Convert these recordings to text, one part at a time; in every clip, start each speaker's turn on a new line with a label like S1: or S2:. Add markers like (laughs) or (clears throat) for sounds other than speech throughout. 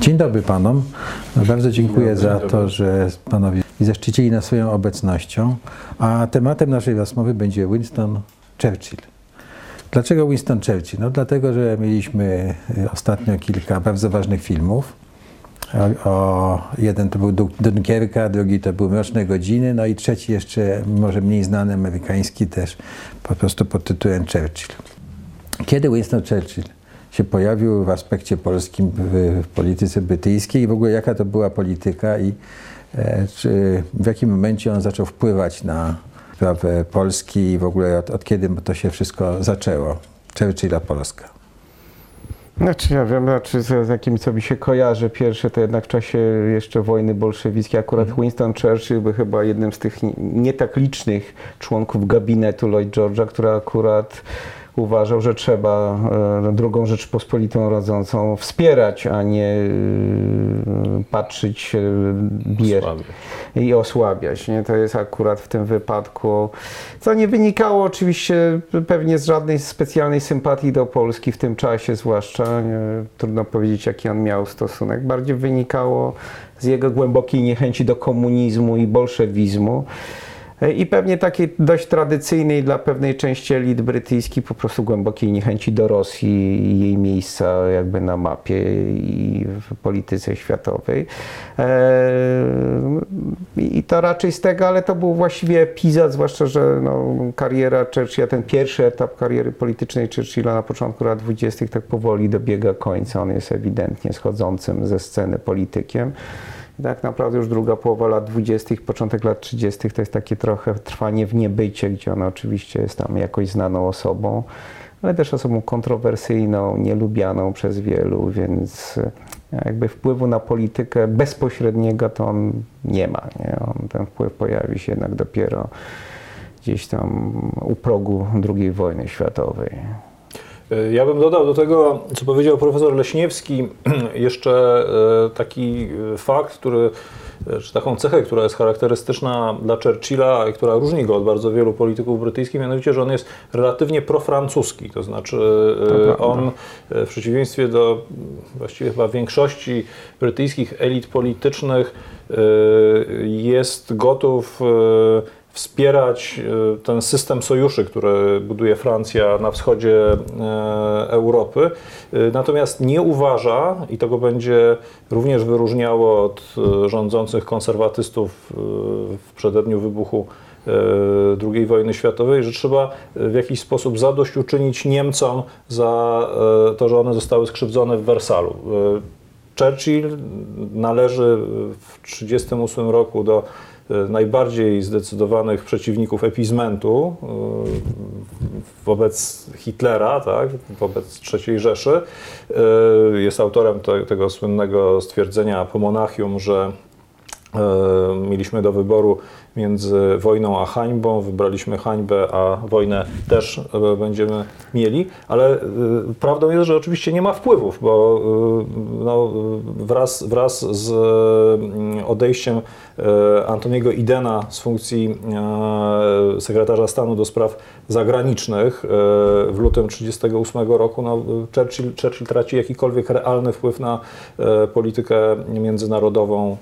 S1: Dzień dobry panom. Bardzo dziękuję za to, że panowie zaszczycili nas swoją obecnością. A tematem naszej rozmowy będzie Winston Churchill. Dlaczego Winston Churchill? No dlatego, że mieliśmy y, ostatnio kilka bardzo ważnych filmów. O, o, jeden to był Dunkierka, drugi to był Mroczne Godziny, no i trzeci jeszcze może mniej znany amerykański też po prostu pod tytułem Churchill. Kiedy Winston Churchill się pojawił w aspekcie polskim w, w polityce brytyjskiej i w ogóle jaka to była polityka i e, czy, w jakim momencie on zaczął wpływać na sprawę Polski i w ogóle od, od kiedy to się wszystko zaczęło? Churchilla Polska.
S2: Znaczy ja wiem, znaczy z, z jakim co mi się kojarzy pierwsze, to jednak w czasie jeszcze wojny bolszewickiej akurat mm. Winston Churchill był chyba jednym z tych nie, nie tak licznych członków gabinetu Lloyd George'a, który akurat uważał, że trzeba e, drugą Rzeczpospolitą rodzącą wspierać, a nie e, patrzeć bier i osłabiać. Nie? To jest akurat w tym wypadku, co nie wynikało oczywiście pewnie z żadnej specjalnej sympatii do Polski w tym czasie, zwłaszcza nie? trudno powiedzieć, jaki on miał stosunek. Bardziej wynikało z jego głębokiej niechęci do komunizmu i bolszewizmu. I pewnie takiej dość tradycyjnej dla pewnej części elit brytyjskiej po prostu głębokiej niechęci do Rosji i jej miejsca jakby na mapie i w polityce światowej. I to raczej z tego, ale to był właściwie epizod, zwłaszcza, że no, kariera Churchilla, ten pierwszy etap kariery politycznej Churchilla na początku lat 20. tak powoli dobiega końca. On jest ewidentnie schodzącym ze sceny politykiem tak naprawdę już druga połowa lat 20., początek lat 30. to jest takie trochę trwanie w niebycie, gdzie ona oczywiście jest tam jakoś znaną osobą, ale też osobą kontrowersyjną, nielubianą przez wielu, więc e, jakby wpływu na politykę bezpośredniego to on nie ma. Nie? On, ten wpływ pojawi się jednak dopiero gdzieś tam u progu II wojny światowej.
S3: E, ja bym dodał do tego, co powiedział profesor Leśniewski, (clears throat) jeszcze e, taki e, fakt, który, czy taką cechę, która jest charakterystyczna dla Churchilla i która różni go od bardzo wielu polityków brytyjskich, mianowicie, że on jest relatywnie profrancuski. To znaczy, on w przeciwieństwie do właściwie chyba większości brytyjskich elit politycznych jest gotów wspierać e, ten system sojuszy, który buduje Francja na wschodzie e, Europy. E, natomiast nie uważa, i to go będzie również wyróżniało od rządzących konserwatystów w przededniu wybuchu II wojny światowej, że trzeba w jakiś sposób zadośćuczynić Niemcom za to, że one zostały skrzywdzone w Wersalu. Churchill należy w 1938 roku do najbardziej zdecydowanych przeciwników epizmentu e, wobec Hitlera, tak, wobec III Rzeszy. E, jest autorem te, tego słynnego stwierdzenia po Monachium, że mieliśmy do wyboru między wojną a hańbą. Wybraliśmy hańbę, a wojnę też e, będziemy mieli, ale e, prawdą jest, że oczywiście nie ma wpływów, bo e, no, wraz, wraz z mm, odejściem Antoniego Idena z funkcji sekretarza stanu do spraw zagranicznych w lutym 1938 roku, no, Churchill, Churchill traci jakikolwiek realny wpływ na politykę międzynarodową,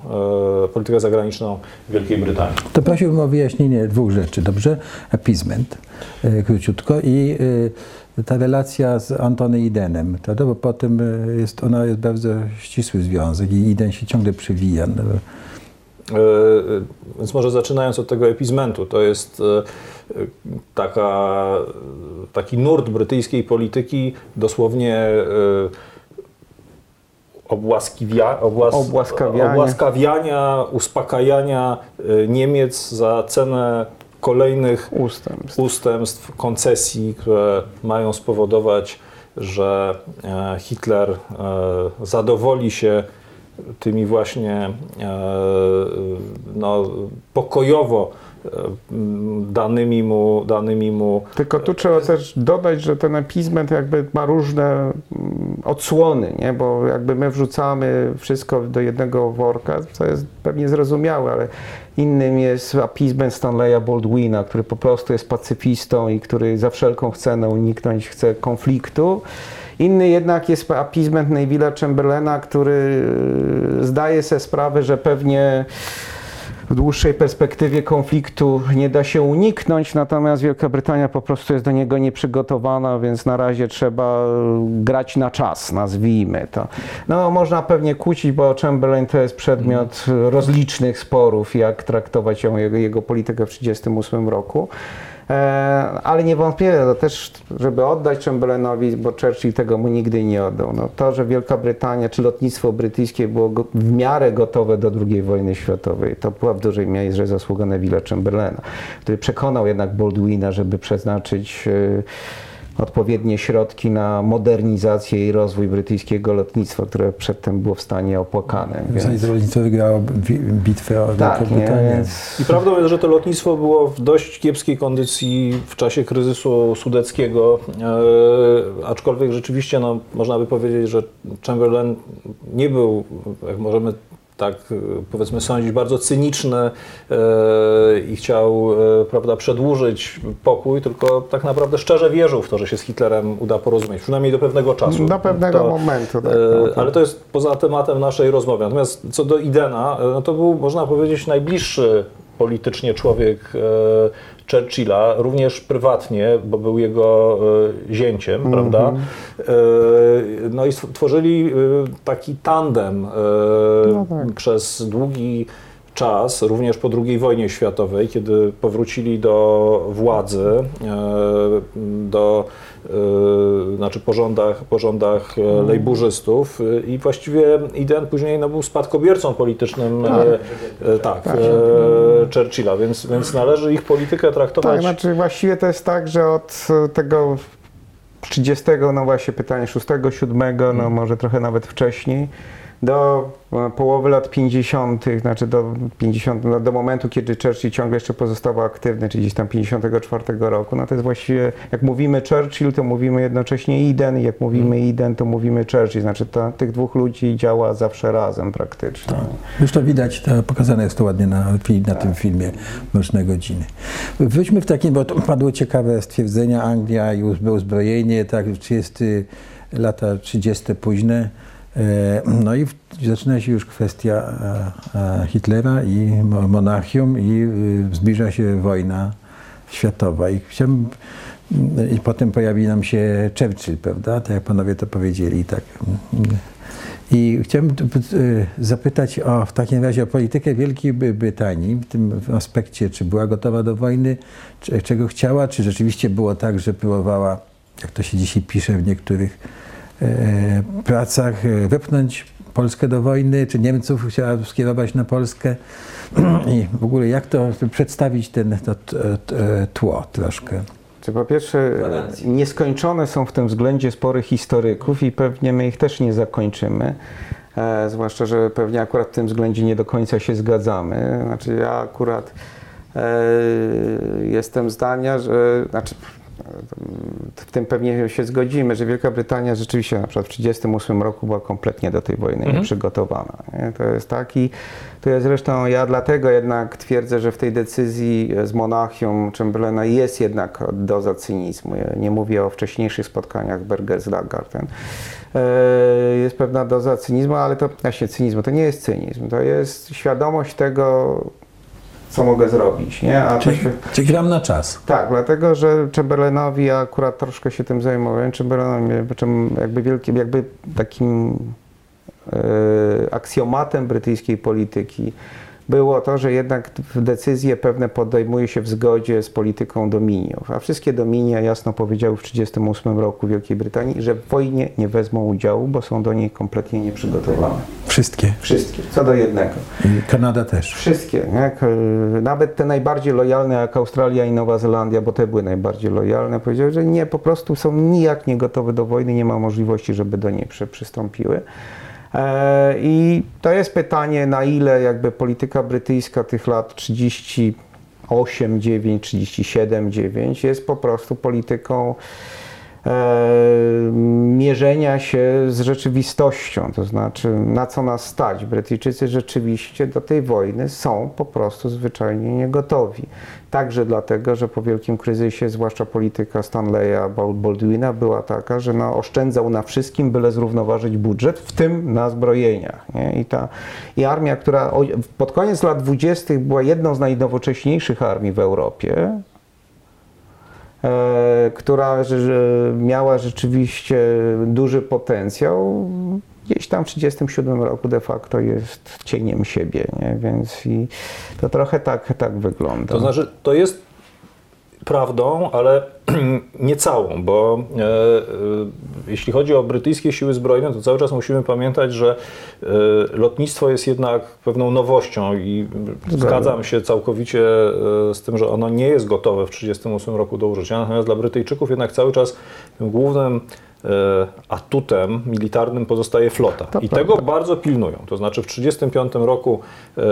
S3: politykę zagraniczną Wielkiej Brytanii
S1: to prosiłbym o wyjaśnienie dwóch rzeczy, dobrze? Appeasement, e, króciutko, i e, ta relacja z Antony Idenem, to, bo potem e, jest, ona jest bardzo ścisły związek i Iden się ciągle przewija. No.
S3: Więc może zaczynając od tego epizmentu, to jest taka, taki nurt brytyjskiej polityki, dosłownie obłaskiwia, obłas, obłaskawiania. obłaskawiania, uspokajania Niemiec za cenę kolejnych ustępstw. ustępstw, koncesji, które mają spowodować, że e, Hitler e, zadowoli się tymi właśnie e, no, pokojowo danymi mu, danymi mu.
S2: Tylko tu trzeba też dodać, że ten apizment jakby ma różne mm, odsłony, nie? bo jakby my wrzucamy wszystko do jednego worka, co jest pewnie zrozumiałe, ale innym jest apizment Stanleya Baldwina, który po prostu jest pacyfistą i który za wszelką cenę uniknąć chce konfliktu Inny jednak jest appeasement Neville'a Chamberlaina, który e, zdaje sobie sprawę, że pewnie w dłuższej perspektywie konfliktu nie da się uniknąć, natomiast Wielka Brytania po prostu jest do niego nieprzygotowana, więc na razie trzeba e, grać na czas, nazwijmy to. No, można pewnie kłócić, bo Chamberlain to jest przedmiot rozlicznych sporów, jak traktować ją, jego, jego politykę w 1938 roku. E, ale niewątpliwie to też, żeby oddać Chamberlainowi, bo Churchill tego mu nigdy nie oddał. No, to, że Wielka Brytania czy lotnictwo brytyjskie było go, w miarę gotowe do II wojny światowej, to była w dużej mierze zasługa Neville'a Chamberlaina, który przekonał jednak Baldwina, żeby przeznaczyć e, odpowiednie środki na modernizację i rozwój brytyjskiego lotnictwa, które przedtem było w stanie opłakane.
S1: Więc... Lotnictwo wygrało bitwę o
S2: Tak,
S1: Wielką
S3: I prawdą jest, że to lotnictwo było w dość kiepskiej kondycji w czasie kryzysu sudeckiego, e, aczkolwiek rzeczywiście no, można by powiedzieć, że Chamberlain nie był, jak możemy tak e, powiedzmy sądzić, bardzo cyniczny e, i chciał e, prawda, przedłużyć pokój, tylko tak naprawdę szczerze wierzył w to, że się z Hitlerem uda porozumieć, przynajmniej do pewnego czasu.
S2: do pewnego
S3: To-
S2: momentu. Tak, no, to-
S3: Ale to jest poza tematem naszej rozmowy. Natomiast co do Idena, no to był, można powiedzieć, najbliższy politycznie człowiek e, Churchilla, również prywatnie, bo był jego e, zięciem,
S2: Mhm.
S3: prawda? E, No i stworzyli taki tandem
S2: No tak.
S3: przez długi czas, również po II wojnie światowej, kiedy powrócili do władzy, e, do, e, znaczy po rządach, po rządach e, lejburzystów e, i właściwie Iden później no, był spadkobiercą politycznym e, e, tak, e, Churchilla, więc, więc należy ich politykę
S2: Tak,
S3: traktować
S2: znaczy właściwie to jest tak, że od tego 30, no właśnie pytanie 6, 7, no może trochę nawet wcześniej, do e, połowy lat 50., znaczy do 50, no do momentu, kiedy Churchill ciągle jeszcze pozostawał aktywny, czyli gdzieś tam 54 roku, no to jest właściwie, jak mówimy Churchill, to mówimy jednocześnie Eden, i jak mówimy Eden, to mówimy Churchill, znaczy to, tych dwóch ludzi działa zawsze razem praktycznie.
S1: Już to widać, to pokazane jest to ładnie na, na tym filmie Mroczne Godziny. Wróćmy w takim, bo to padło ciekawe stwierdzenia, Anglia i uzbro- uzbrojenie, tak, 30 lata 30 późne. E, No i zaczyna się już kwestia e, e, Hitlera i mo- monarchium i y, zbliża się wojna światowa. I chciałbym, i potem pojawi nam się Churchill, prawda? Tak jak panowie to powiedzieli, tak. I chciałbym y, zapytać o, w takim razie o politykę Wielkiej Bry- Brytanii, w tym aspekcie, czy była gotowa do wojny, czego chciała, czy rzeczywiście było tak, że próbowała, jak to się dzisiaj pisze w niektórych pracach, e, wepchnąć Polskę do wojny, czy Niemców chciała skierować na Polskę (clears throat) i w ogóle jak to przedstawić ten, to t- t- tło troszkę.
S2: Czy po pierwsze, nieskończone są w tym względzie spory historyków i pewnie my ich też nie zakończymy. E, zwłaszcza, że pewnie akurat w tym względzie nie do końca się zgadzamy. Znaczy, ja akurat e, jestem zdania, że. Znaczy, w tym pewnie się zgodzimy, że Wielka Brytania rzeczywiście na przykład w 1938 roku była kompletnie do tej wojny nieprzygotowana. Nie? To jest taki, to jest zresztą ja dlatego jednak twierdzę, że w tej decyzji z Monachium Chamberlaina jest jednak doza cynizmu. Ja nie mówię o wcześniejszych spotkaniach Berger z Lagarten. E, Jest pewna doza cynizmu, ale to właśnie cynizmu, to nie jest cynizm, to jest świadomość tego, co mogę zrobić, nie? A
S1: Czyli,
S2: się,
S1: czyli gram na czas.
S2: tak, dlatego, że Chamberlainowi, ja akurat troszkę się tym zajmowałem, Chamberlainowi czym jakby wielkim, jakby takim e, aksjomatem brytyjskiej polityki było to, że jednak decyzje pewne podejmuje się w zgodzie z polityką dominiów, a wszystkie dominia jasno powiedziały w 1938 roku Wielkiej Brytanii, że w wojnie nie wezmą udziału, bo są do niej kompletnie nieprzygotowane.
S1: Wszystkie.
S2: Wszystkie, co do jednego.
S1: I Kanada też.
S2: Wszystkie, nie? K- nawet te najbardziej lojalne jak Australia i Nowa Zelandia, bo te były najbardziej lojalne, powiedziały, że nie, po prostu są nijak nie gotowe do wojny, nie ma możliwości, żeby do niej przy, przystąpiły. E, I to jest pytanie, na ile jakby polityka brytyjska tych lat 38, 9, 37, 9 jest po prostu polityką mierzenia się z rzeczywistością, to znaczy na co nas stać. Brytyjczycy rzeczywiście do tej wojny są po prostu zwyczajnie niegotowi. Także dlatego, że po wielkim kryzysie, zwłaszcza polityka Stanleya Baldwina była taka, że no, oszczędzał na wszystkim, byle zrównoważyć budżet, w tym na zbrojeniach. Nie? I, ta, I armia, która pod koniec lat 20. była jedną z najnowocześniejszych armii w Europie, e, która że, że miała rzeczywiście duży potencjał, gdzieś tam w 1937 roku de facto jest cieniem siebie, nie? więc i to trochę tak, tak wygląda.
S3: To znaczy, to jest prawdą, ale (clears throat) nie całą, bo e, e, jeśli chodzi o brytyjskie siły zbrojne, to cały czas musimy pamiętać, że e, lotnictwo jest jednak pewną nowością i zgadzam się całkowicie e, z tym, że ono nie jest gotowe w 1938 roku do użycia. Natomiast dla Brytyjczyków jednak cały czas tym głównym e, atutem militarnym pozostaje flota. I tego bardzo pilnują. To znaczy w 1935 roku e,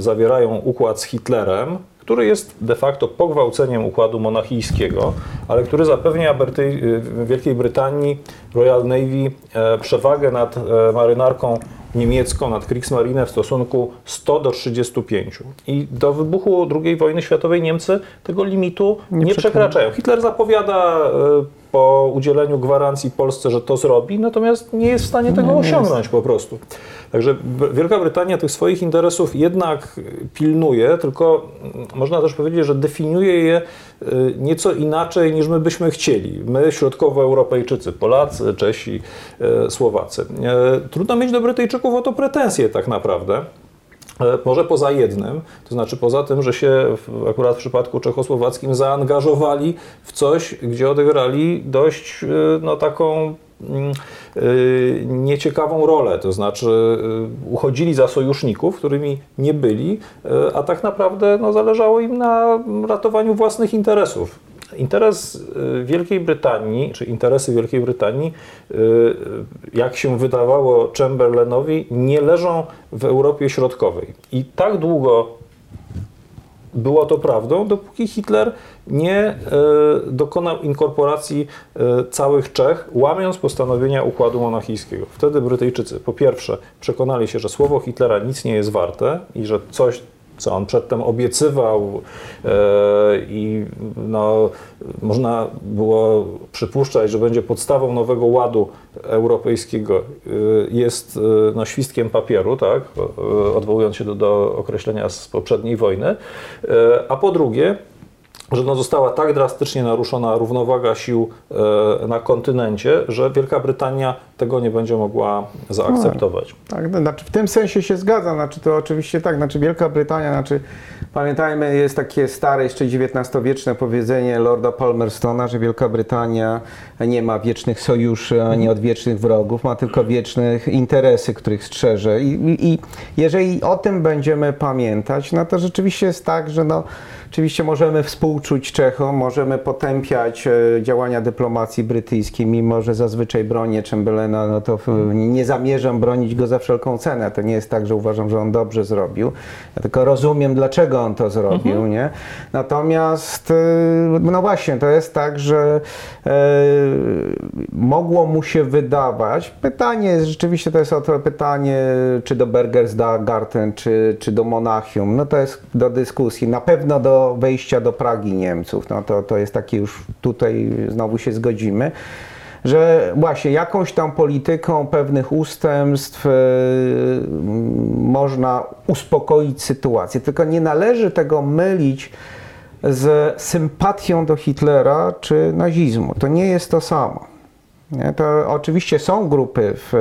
S3: zawierają układ z Hitlerem, który jest de facto pogwałceniem układu monachijskiego, ale który zapewnia Bryty- Wielkiej Brytanii Royal Navy e, przewagę nad e, marynarką niemiecką, nad Kriegsmarine w stosunku 100 do 35. I do wybuchu II wojny światowej Niemcy tego limitu nie, przekraczają. Hitler zapowiada e, po udzieleniu gwarancji Polsce, że to zrobi, natomiast nie jest w stanie tego osiągnąć po prostu. Także Wielka Brytania tych swoich interesów jednak pilnuje, tylko można też powiedzieć, że definiuje je y, nieco inaczej niż my byśmy chcieli. My, środkowoeuropejczycy, Polacy, Czesi, y, Słowacy. E, Trudno mieć do Brytyjczyków o to pretensje tak naprawdę. E, Może poza jednym, to znaczy poza tym, że się w, akurat w przypadku czechosłowackim zaangażowali w coś, gdzie odegrali dość e, no, taką e, nieciekawą rolę, to znaczy e, uchodzili za sojuszników, którymi nie byli, e, a tak naprawdę no, zależało im na ratowaniu własnych interesów. Interes y, Wielkiej Brytanii, czy interesy Wielkiej Brytanii, y, jak się wydawało Chamberlainowi, nie leżą w Europie Środkowej. I tak długo było to prawdą, dopóki Hitler nie dokonał inkorporacji całych Czech, łamiąc postanowienia układu monachijskiego. Wtedy Brytyjczycy po pierwsze przekonali się, że słowo Hitlera nic nie jest warte i że coś, co on przedtem obiecywał e, i no, można było przypuszczać, że będzie podstawą nowego ładu europejskiego, e, jest e, no, świstkiem papieru, tak, odwołując się do, do określenia z poprzedniej wojny, a po drugie, że no została tak drastycznie naruszona równowaga sił e, na kontynencie, że Wielka Brytania tego nie będzie mogła zaakceptować.
S2: Tak, no, znaczy w tym sensie się zgadzam, znaczy to oczywiście tak, znaczy Wielka Brytania, znaczy pamiętajmy, jest takie stare, jeszcze XIX-wieczne powiedzenie Lorda Palmerstona, że Wielka Brytania nie ma wiecznych sojuszy ani odwiecznych wrogów, ma tylko wieczne interesy, których strzeże I, i, i jeżeli o tym będziemy pamiętać, no to rzeczywiście jest tak, że no Oczywiście możemy współczuć Czechom, możemy potępiać e, działania dyplomacji brytyjskiej, mimo że zazwyczaj bronię Chamberlaina, no to nie zamierzam bronić go za wszelką cenę. To nie jest tak, że uważam, że on dobrze zrobił. Ja tylko rozumiem, dlaczego on to zrobił, nie? Natomiast, e, no właśnie, to jest tak, że e, mogło mu się wydawać, pytanie, jest- rzeczywiście to jest o to pytanie, czy do Bergersgarten, czy, czy do Monachium, no to jest do dyskusji. Na pewno do wejścia do Pragi Niemców, no to, to jest takie już tutaj znowu się zgodzimy że właśnie jakąś tam polityką pewnych ustępstw m, można uspokoić sytuację. Tylko nie należy tego mylić z sympatią do Hitlera czy nazizmu. To nie jest to samo. To oczywiście są grupy w,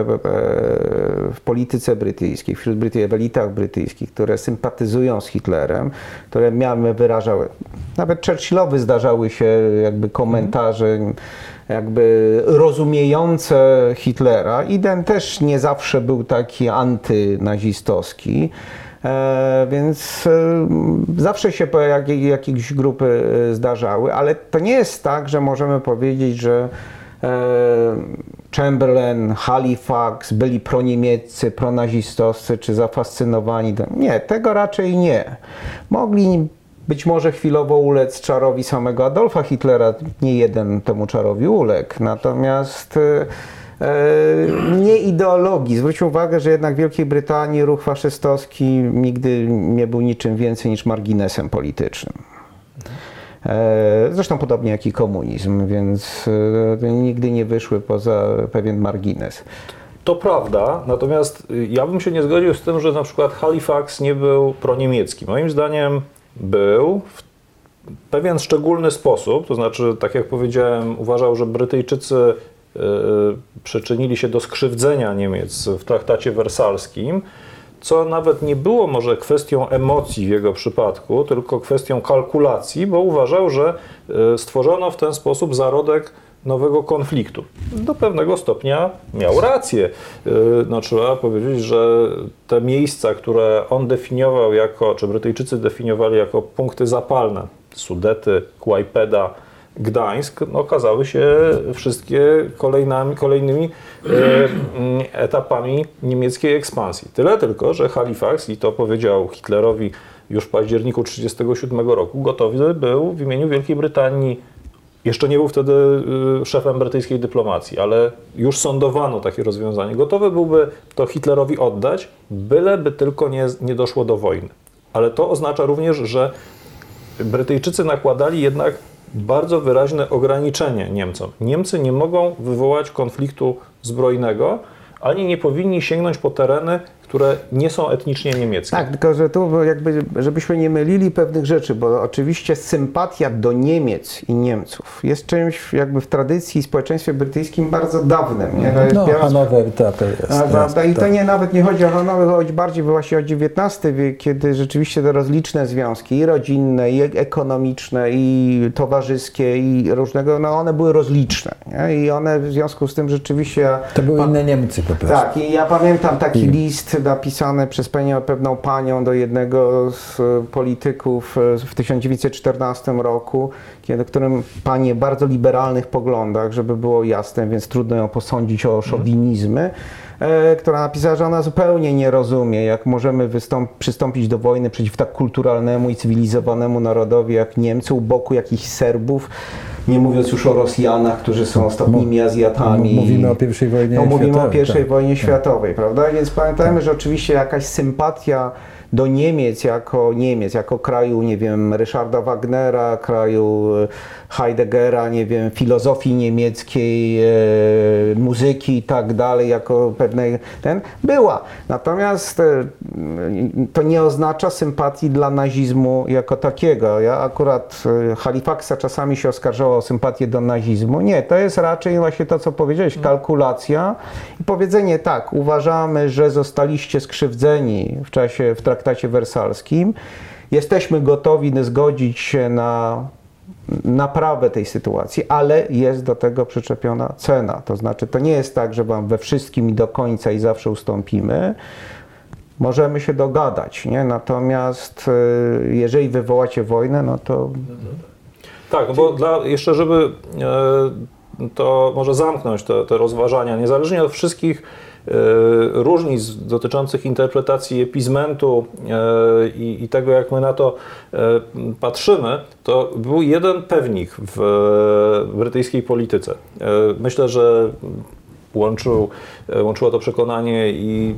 S2: w, polityce brytyjskiej, wśród Brytyjczyków, w elitach brytyjskich, które sympatyzują z Hitlerem, które miały, wyrażały, nawet Churchillowi zdarzały się jakby komentarze jakby rozumiejące Hitlera. Iden też nie zawsze był taki antynazistowski. E, więc e, zawsze się jak, jakieś grupy e, zdarzały, ale to nie jest tak, że możemy powiedzieć, że Chamberlain, Halifax byli proniemieccy, pronazistowscy czy zafascynowani. Nie, tego raczej nie. Mogli być może chwilowo ulec czarowi samego Adolfa Hitlera, nie jeden temu czarowi uległ, natomiast e, e, nie ideologii. Zwróćmy uwagę, że jednak w Wielkiej Brytanii ruch faszystowski nigdy nie był niczym więcej niż marginesem politycznym. E, Zresztą podobnie jak i komunizm, więc e, nigdy nie wyszły poza pewien margines.
S3: To prawda, natomiast y, ja bym się nie zgodził z tym, że na przykład Halifax nie był proniemiecki. Moim zdaniem był w pewien szczególny sposób, to znaczy, tak jak powiedziałem, uważał, że Brytyjczycy y, przyczynili się do skrzywdzenia Niemiec w traktacie wersalskim, co nawet nie było może kwestią emocji w jego przypadku, tylko kwestią kalkulacji, bo uważał, że y, stworzono w ten sposób zarodek nowego konfliktu. Do pewnego stopnia miał rację. Y, No, trzeba powiedzieć, że te miejsca, które on definiował jako, czy Brytyjczycy definiowali jako punkty zapalne, Sudety, Kłajpeda, Gdańsk, no, okazały się wszystkie kolejnami, kolejnymi e, mm, etapami niemieckiej ekspansji. Tyle tylko, że Halifax, i to powiedział Hitlerowi już w październiku 1937 roku, gotowy był w imieniu Wielkiej Brytanii jeszcze nie był wtedy y, szefem brytyjskiej dyplomacji, ale już sądowano takie rozwiązanie. Gotowy byłby to Hitlerowi oddać, byleby tylko nie, nie doszło do wojny. Ale to oznacza również, że Brytyjczycy nakładali jednak bardzo wyraźne ograniczenie Niemcom. Niemcy nie mogą wywołać konfliktu zbrojnego, ani nie powinni sięgnąć po tereny, które nie są etnicznie niemieckie.
S2: Tak, tylko że tu jakby, żebyśmy nie mylili pewnych rzeczy, bo oczywiście sympatia do Niemiec i Niemców jest czymś jakby w tradycji i społeczeństwie brytyjskim bardzo dawnym. Nie? To jest
S1: No,
S2: biorąc-
S1: Hanower, tak, to jest.
S2: A,
S1: jest?
S2: I to
S1: tak.
S2: nie, nawet nie chodzi o Hanower, chodzi bardziej właśnie o XIX wiek, kiedy rzeczywiście te rozliczne związki i rodzinne, i ek- ekonomiczne, i towarzyskie, i różnego, no one były rozliczne. Nie? I one w związku z tym rzeczywiście...
S1: To były inne Niemcy po prostu.
S2: Tak, i ja pamiętam taki list napisany przez panią, pewną panią do jednego z e, polityków e, w 1914 roku, kiedy, którym pani o bardzo liberalnych poglądach, żeby było jasne, więc trudno ją posądzić o szowinizmy, e, która napisała, że ona zupełnie nie rozumie, jak możemy przystąpić do wojny przeciw tak kulturalnemu i cywilizowanemu narodowi jak Niemcy u boku jakichś Serbów, nie mówiąc już o Rosjanach, którzy są ostatnimi Azjatami.
S1: Mówimy o pierwszej wojnie
S2: no, mówimy o
S1: światowej,
S2: pierwszej
S1: tak.
S2: wojnie światowej, prawda? Więc pamiętajmy, że oczywiście jakaś sympatia do Niemiec jako Niemiec, jako kraju, nie wiem, Ryszarda Wagnera, kraju e, Heideggera, nie wiem, filozofii niemieckiej, e, muzyki i tak dalej, jako pewnej ten, była. Natomiast e, to nie oznacza sympatii dla nazizmu jako takiego. Ja akurat Halifaxa czasami się oskarżało o sympatię do nazizmu. Nie, to jest raczej właśnie to, co powiedziałeś, kalkulacja i powiedzenie tak, uważamy, że zostaliście skrzywdzeni w czasie, w traktacie wersalskim. Jesteśmy gotowi zgodzić się na naprawę tej sytuacji, ale jest do tego przyczepiona cena. To znaczy, to nie jest tak, że wam we wszystkim i do końca i zawsze ustąpimy. Możemy się dogadać, nie? Natomiast y, jeżeli wywołacie wojnę, no to
S3: Tak, no bo dla, jeszcze żeby e, to może zamknąć te, te rozważania, niezależnie od wszystkich różnic dotyczących interpretacji epizmentu e, i, tego, jak my na to e, patrzymy, to był jeden pewnik w e, brytyjskiej polityce. E, myślę, że łączył, e, łączyło to przekonanie i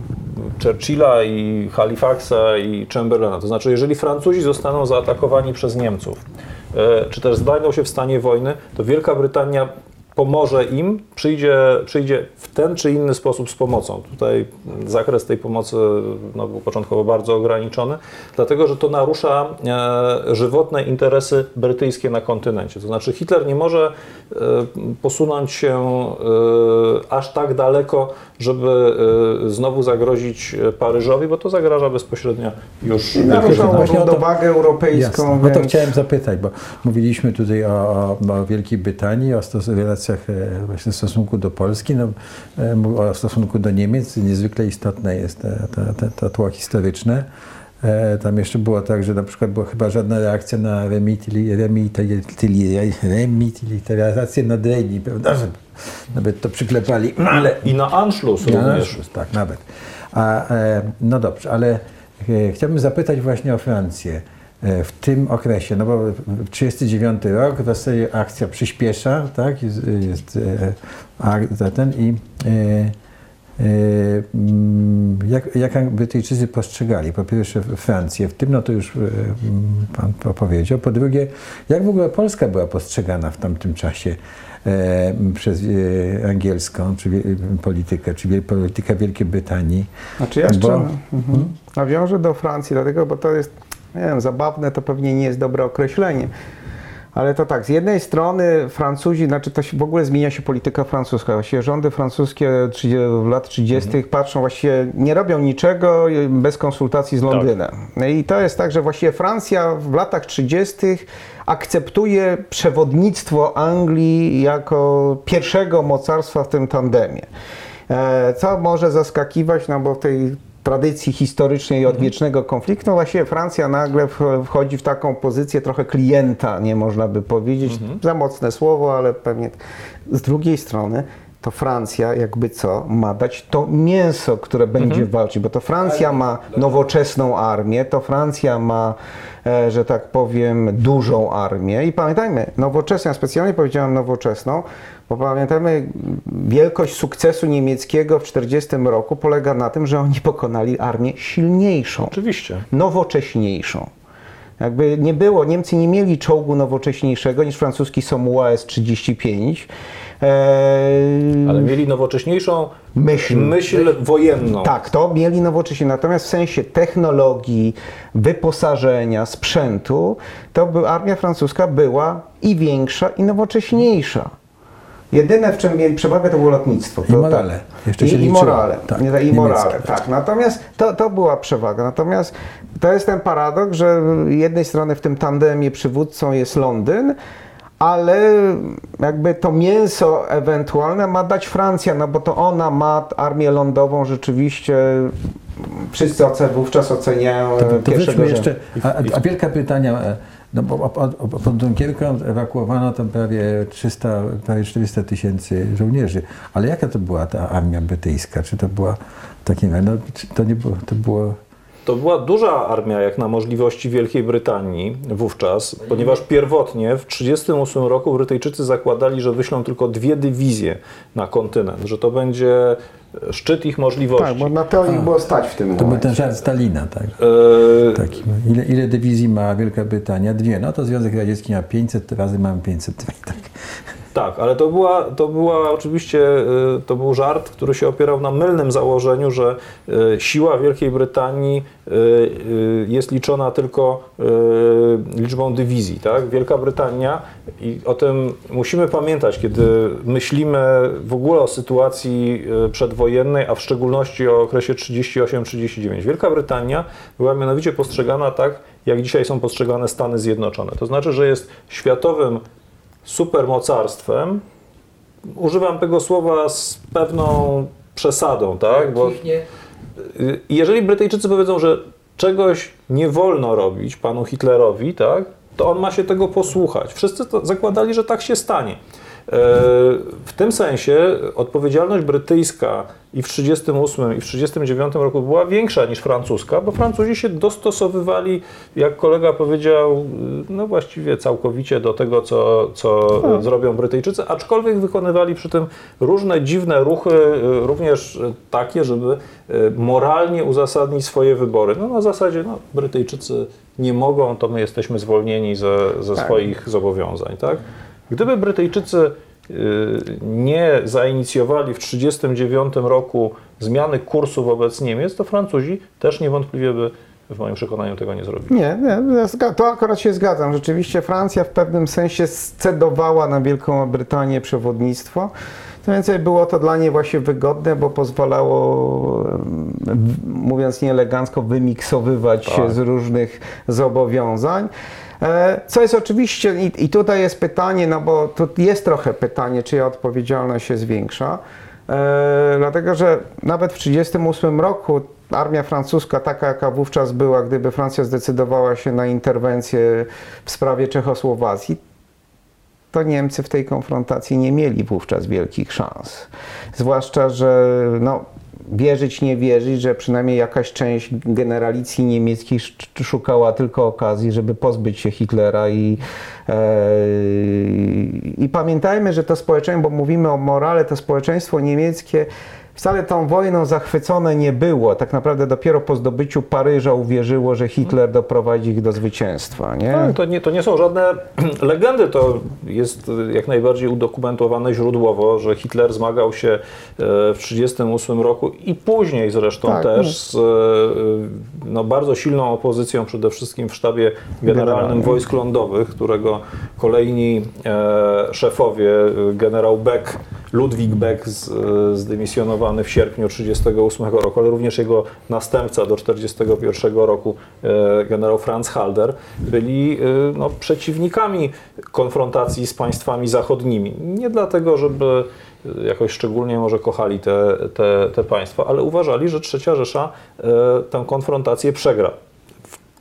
S3: Churchilla, i Halifaxa, i Chamberlaina. To znaczy, jeżeli Francuzi zostaną zaatakowani przez Niemców, e, czy też znajdą się w stanie wojny, to Wielka Brytania pomoże im, przyjdzie, przyjdzie w ten czy inny sposób z pomocą. Tutaj zakres tej pomocy no, był początkowo bardzo ograniczony, dlatego że to narusza e, żywotne interesy brytyjskie na kontynencie. To znaczy Hitler nie może e, posunąć się e, aż tak daleko, żeby e, znowu zagrozić Paryżowi, bo to zagraża bezpośrednio już
S2: naruszało
S3: Brytanii.
S1: Właśnie o to-
S2: równowagę europejską.
S1: Jasne. No to
S2: więc-
S1: chciałem zapytać, bo mówiliśmy tutaj o, o, Wielkiej Brytanii, o stos- relacjach e, właśnie w stosunku do Polski, no, e, o stosunku do Niemiec. Niezwykle istotne jest te- te- te- to tło historyczne. E, Tam jeszcze było tak, że na przykład była chyba żadna reakcja na remitili- remitili- remilitaryzację nad Reyni, prawda? Że nawet to przyklepali, no, ale
S3: I na Anschluss
S1: ja,
S3: również.
S1: Tak, nawet. A, e, no dobrze, ale e, chciałbym zapytać właśnie o Francję. E, w tym okresie, no bo 39 rok, w zasadzie akcja przyspiesza, tak, jest, jest e, ten i e, e, mm, jak, jak Brytyjczycy postrzegali, po pierwsze Francję w tym, no to już e, pan po- powiedział, po drugie, jak w ogóle Polska była postrzegana w tamtym czasie e, przez angielską, czy politykę, czy politykę Wielkiej Brytanii.
S2: Znaczy ja jeszcze
S1: Bo-
S2: mhm. nawiążę do Francji, dlatego, bo to jest, nie wiem, zabawne to pewnie nie jest dobre określenie. Ale to tak, z jednej strony Francuzi, znaczy to się, w ogóle zmienia się polityka francuska. Właściwie rządy francuskie 30, w lat 30. patrzą, właściwie nie robią niczego bez konsultacji z Londynem. No I to jest tak, że właściwie Francja w latach 30. akceptuje przewodnictwo Anglii jako pierwszego mocarstwa w tym tandemie. E, Co może zaskakiwać, no bo w tej tradycji historycznej i odwiecznego konfliktu, no właśnie Francja nagle wchodzi w taką pozycję trochę klienta, nie można by powiedzieć, za mocne słowo, ale pewnie. Z drugiej strony, to Francja, jakby co, ma dać to mięso, które będzie walczyć, bo to Francja ma nowoczesną armię, to Francja ma, e, że tak powiem, dużą armię. I pamiętajmy, nowoczesną, ja specjalnie powiedziałem nowoczesną, bo pamiętajmy, wielkość sukcesu niemieckiego w 1940 roku polega na tym, że oni pokonali armię silniejszą
S3: Oczywiście.
S2: nowocześniejszą. Jakby nie było, Niemcy nie mieli czołgu nowocześniejszego niż francuski Somuła S-35. Eee,
S3: Ale mieli nowocześniejszą
S2: Myśl.
S3: myśl wojenną.
S2: tak, to mieli nowocześnie. Natomiast w sensie technologii, wyposażenia, sprzętu, to by, armia francuska była i większa, i nowocześniejsza. Jedyne, w czym mieli przewagę, to było lotnictwo.
S1: I
S2: To,
S1: morale.
S2: Tak.
S1: Jeszcze
S2: I,
S1: się
S2: I
S1: liczyło.
S2: morale.
S1: Tak,
S2: Nie, I morale, tak. Natomiast to, to była przewaga. Natomiast to jest ten paradoks, że z jednej strony w tym tandemie przywódcą jest Londyn, ale jakby to mięso ewentualne ma dać Francja, no bo to ona ma armię lądową rzeczywiście. Wszyscy oce- wówczas oceniają
S1: To,
S2: e,
S1: to
S2: pierwszego
S1: wróćmy
S2: rzędu.
S1: jeszcze, a, a Wielka Brytania, e, no bo pod Dunkierką ewakuowano tam prawie 300, prawie 400 tysięcy żołnierzy, ale jaka to była ta armia brytyjska? Czy to była takie, no to nie było, to było
S3: To była duża armia jak na możliwości Wielkiej Brytanii wówczas, ponieważ pierwotnie w 1938 roku Brytyjczycy zakładali, że wyślą tylko dwie dywizje na kontynent, że to będzie szczyt ich możliwości.
S2: Tak, bo na to ich było stać w tym
S1: To był
S2: momencie.
S1: ten żart Stalina, tak?
S3: E,
S1: Taki, ile, ile dywizji ma Wielka Brytania? Dwie. No to Związek Radziecki ma 500, razy mamy 500. (laughs) Tak.
S3: Tak, ale to była, to była oczywiście, y, to był żart, który się opierał na mylnym założeniu, że y, siła Wielkiej Brytanii y, jest liczona tylko liczbą dywizji, tak? Wielka Brytania i o tym musimy pamiętać, kiedy myślimy w ogóle o sytuacji przedwojennej, a w szczególności o okresie 38-39. Wielka Brytania była mianowicie postrzegana tak, jak dzisiaj są postrzegane Stany Zjednoczone. To znaczy, że jest światowym supermocarstwem. Używam tego słowa z pewną przesadą, tak? Bo y, jeżeli Brytyjczycy powiedzą, że czegoś nie wolno robić panu Hitlerowi, tak? To on ma się tego posłuchać. Wszyscy zakładali, że tak się stanie. E, W tym sensie odpowiedzialność brytyjska i w 1938 i w 1939 roku była większa niż francuska, bo Francuzi się dostosowywali, jak kolega powiedział, no właściwie całkowicie do tego, co, co zrobią Brytyjczycy, aczkolwiek wykonywali przy tym różne dziwne ruchy, y, również takie, żeby y, moralnie uzasadnić swoje wybory. No na zasadzie, no, Brytyjczycy nie mogą, to my jesteśmy zwolnieni ze, ze
S2: Tak.
S3: swoich zobowiązań, tak? Gdyby Brytyjczycy y, nie zainicjowali w 1939 roku zmiany kursu wobec Niemiec, to Francuzi też niewątpliwie by w moim przekonaniu tego nie zrobili.
S2: Nie, nie, to akurat się zgadzam. Rzeczywiście Francja w pewnym sensie scedowała na Wielką Brytanię przewodnictwo. Co więcej, było to dla niej właśnie wygodne, bo pozwalało, mówiąc nieelegancko, wymiksowywać się
S3: Tak.
S2: z różnych zobowiązań. E, Co jest oczywiście, i, tutaj jest pytanie, no bo tu jest trochę pytanie, czyja odpowiedzialność się zwiększa. E, dlatego, że nawet w 1938 roku armia francuska, taka jaka wówczas była, gdyby Francja zdecydowała się na interwencję w sprawie Czechosłowacji, to Niemcy w tej konfrontacji nie mieli wówczas wielkich szans. Zwłaszcza, że no, wierzyć, nie wierzyć, że przynajmniej jakaś część generalicji niemieckiej sz- szukała tylko okazji, żeby pozbyć się Hitlera i, e, i pamiętajmy, że to społeczeństwo, bo mówimy o morale, to społeczeństwo niemieckie wcale tą wojną zachwycone nie było. Tak naprawdę dopiero po zdobyciu Paryża uwierzyło, że Hitler doprowadzi ich do zwycięstwa. Nie?
S3: Tak, to nie, to nie są żadne (clears throat) legendy, to jest jak najbardziej udokumentowane źródłowo, że Hitler zmagał się e, w 1938 roku i później zresztą
S2: Tak,
S3: też z e, no, bardzo silną opozycją, przede wszystkim w sztabie generalnym wojsk lądowych, którego kolejni e, szefowie, e, generał Beck, Ludwik Beck z, e, zdymisjonowany w sierpniu 1938 roku, ale również jego następca do 1941 roku, e, generał Franz Halder, byli e, no, przeciwnikami konfrontacji z państwami zachodnimi. Nie dlatego, żeby e, jakoś szczególnie może kochali te, te, te państwa, ale uważali, że Trzecia Rzesza tę konfrontację przegra.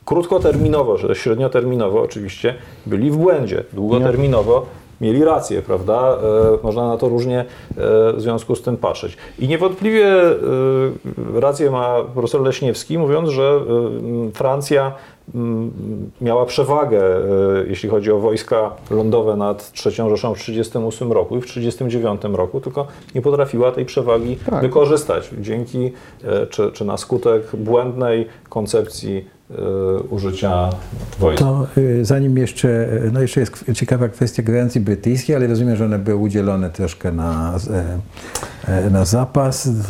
S3: Krótkoterminowo, średnioterminowo oczywiście byli w błędzie. Długoterminowo mieli rację, prawda? E, Można na to różnie e, w związku z tym patrzeć. I niewątpliwie e, rację ma profesor Leśniewski, mówiąc, że Francja miała przewagę, jeśli chodzi o wojska lądowe nad III Rzeszą w 1938 roku i w 1939 roku, tylko nie potrafiła tej przewagi
S2: Tak.
S3: wykorzystać dzięki czy, czy na skutek błędnej koncepcji użycia wojsk.
S1: To y, zanim jeszcze, y, no jeszcze jest ciekawa kwestia gwarancji brytyjskiej, ale rozumiem, że one były udzielone troszkę na, e, e, na zapas w,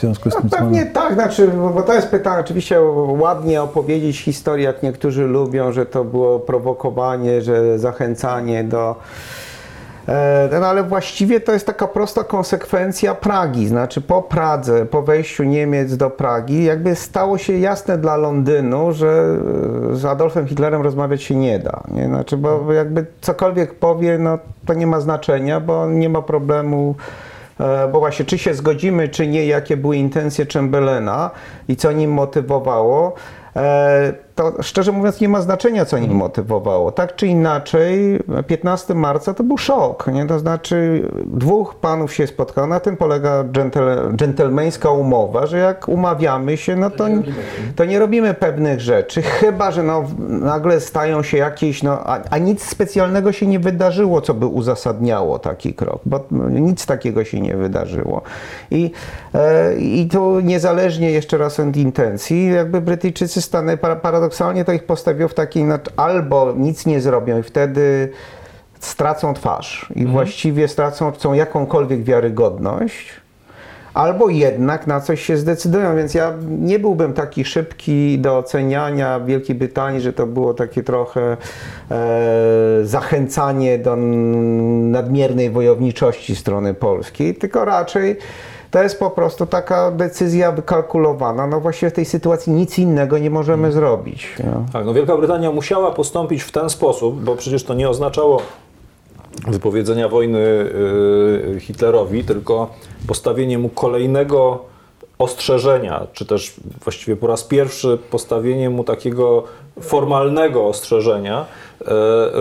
S1: związku z
S2: No,
S1: tym, co
S2: pewnie
S1: mamy.
S2: tak, znaczy, bo to jest pytanie, oczywiście ładnie opowiedzieć historię, jak niektórzy lubią, że to było prowokowanie, że zachęcanie do... No ale właściwie to jest taka prosta konsekwencja Pragi, znaczy po Pradze, po wejściu Niemiec do Pragi, jakby stało się jasne dla Londynu, że e, z Adolfem Hitlerem rozmawiać się nie da. Nie? Znaczy, bo jakby cokolwiek powie, no to nie ma znaczenia, bo nie ma problemu E, bo właśnie czy się zgodzimy, czy nie, jakie były intencje Chamberlaina i co nim motywowało, to szczerze mówiąc nie ma znaczenia, co nim motywowało. Tak czy inaczej, 15 marca to był szok, nie? to znaczy dwóch panów się spotkało, na tym polega dżentel, dżentelmeńska umowa, że jak umawiamy się, no to, to nie robimy pewnych rzeczy, chyba, że no, nagle stają się jakieś, no, a, a nic specjalnego się nie wydarzyło, co by uzasadniało taki krok, bo nic takiego się nie wydarzyło. I, e, i tu niezależnie jeszcze raz od intencji, jakby Brytyjczycy stanęli, para- paradoksalnie to ich postawiło w takiej, no, albo nic nie zrobią i wtedy stracą twarz i właściwie stracą chcą jakąkolwiek wiarygodność, albo jednak na coś się zdecydują, więc ja nie byłbym taki szybki do oceniania Wielkiej Brytanii, że to było takie trochę e, zachęcanie do nadmiernej wojowniczości strony polskiej, tylko raczej to jest po prostu taka decyzja wykalkulowana. No właściwie w tej sytuacji nic innego nie możemy zrobić. nie?
S3: Tak, no Wielka Brytania musiała postąpić w ten sposób, bo przecież to nie oznaczało wypowiedzenia wojny y, Hitlerowi, tylko postawienie mu kolejnego ostrzeżenia, czy też właściwie po raz pierwszy postawienie mu takiego formalnego ostrzeżenia, y,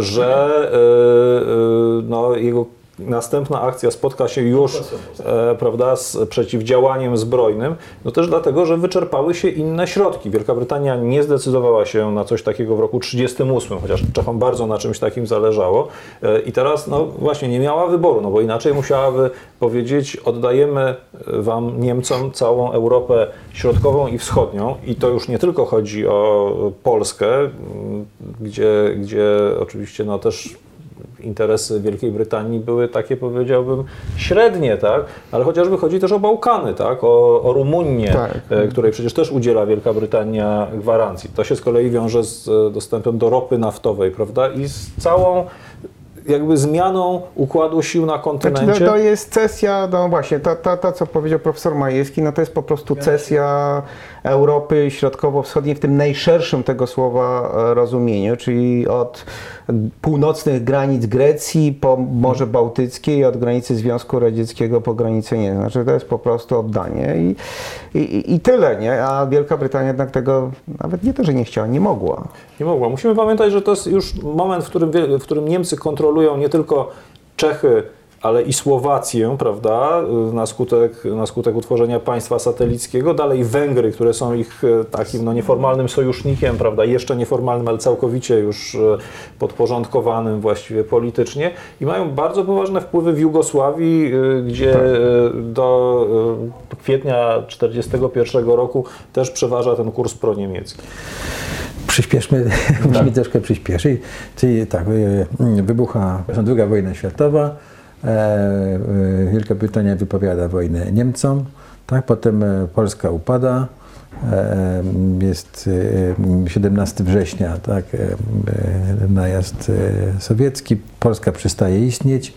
S3: że y, y, no, jego następna akcja spotka się już e, prawda, z przeciwdziałaniem zbrojnym, no też dlatego, że wyczerpały się inne środki. Wielka Brytania nie zdecydowała się na coś takiego w roku 1938, chociaż Czechom bardzo na czymś takim zależało. E, i teraz no właśnie nie miała wyboru, no bo inaczej musiałaby powiedzieć oddajemy wam Niemcom całą Europę środkową i wschodnią. I to już nie tylko chodzi o Polskę, gdzie, gdzie oczywiście no też interesy Wielkiej Brytanii były takie, powiedziałbym, średnie, tak? Ale chociażby chodzi też o Bałkany, tak? O, o Rumunię,
S2: Tak.
S3: e, której przecież też udziela Wielka Brytania gwarancji. To się z kolei wiąże z e, dostępem do ropy naftowej, prawda? I z całą jakby zmianą układu sił na
S2: Znaczy,
S3: kontynencie.
S2: to, to jest cesja, no właśnie, to, to, to co powiedział profesor Majewski, no to jest po prostu cesja Europy Środkowo-Wschodniej w tym najszerszym tego słowa e, rozumieniu, czyli od północnych granic Grecji po Morze Bałtyckie i od granicy Związku Radzieckiego po granicę nie. Znaczy to jest po prostu oddanie i, i, i tyle, nie? A Wielka Brytania jednak tego nawet nie to, że nie chciała, nie mogła.
S3: Nie mogła. Musimy pamiętać, że to jest już moment, w którym, w którym Niemcy kontrolują nie tylko Czechy, ale i Słowację, prawda, na skutek, na skutek utworzenia państwa satelickiego, dalej Węgry, które są ich e, takim no, nieformalnym sojusznikiem, prawda, jeszcze nieformalnym, ale całkowicie już e, podporządkowanym właściwie politycznie i mają bardzo poważne wpływy w Jugosławii, e, gdzie e, do kwietnia 1941 roku też przeważa ten kurs proniemiecki.
S1: Przyspieszmy, (laughs) musimy troszkę przyspieszyć. Czyli tak, wybucha II wojna światowa, Wielka Brytania wypowiada wojnę Niemcom, tak, potem e, Polska upada, e, jest e, 17 września, tak, e, e, najazd e, sowiecki, Polska przestaje istnieć,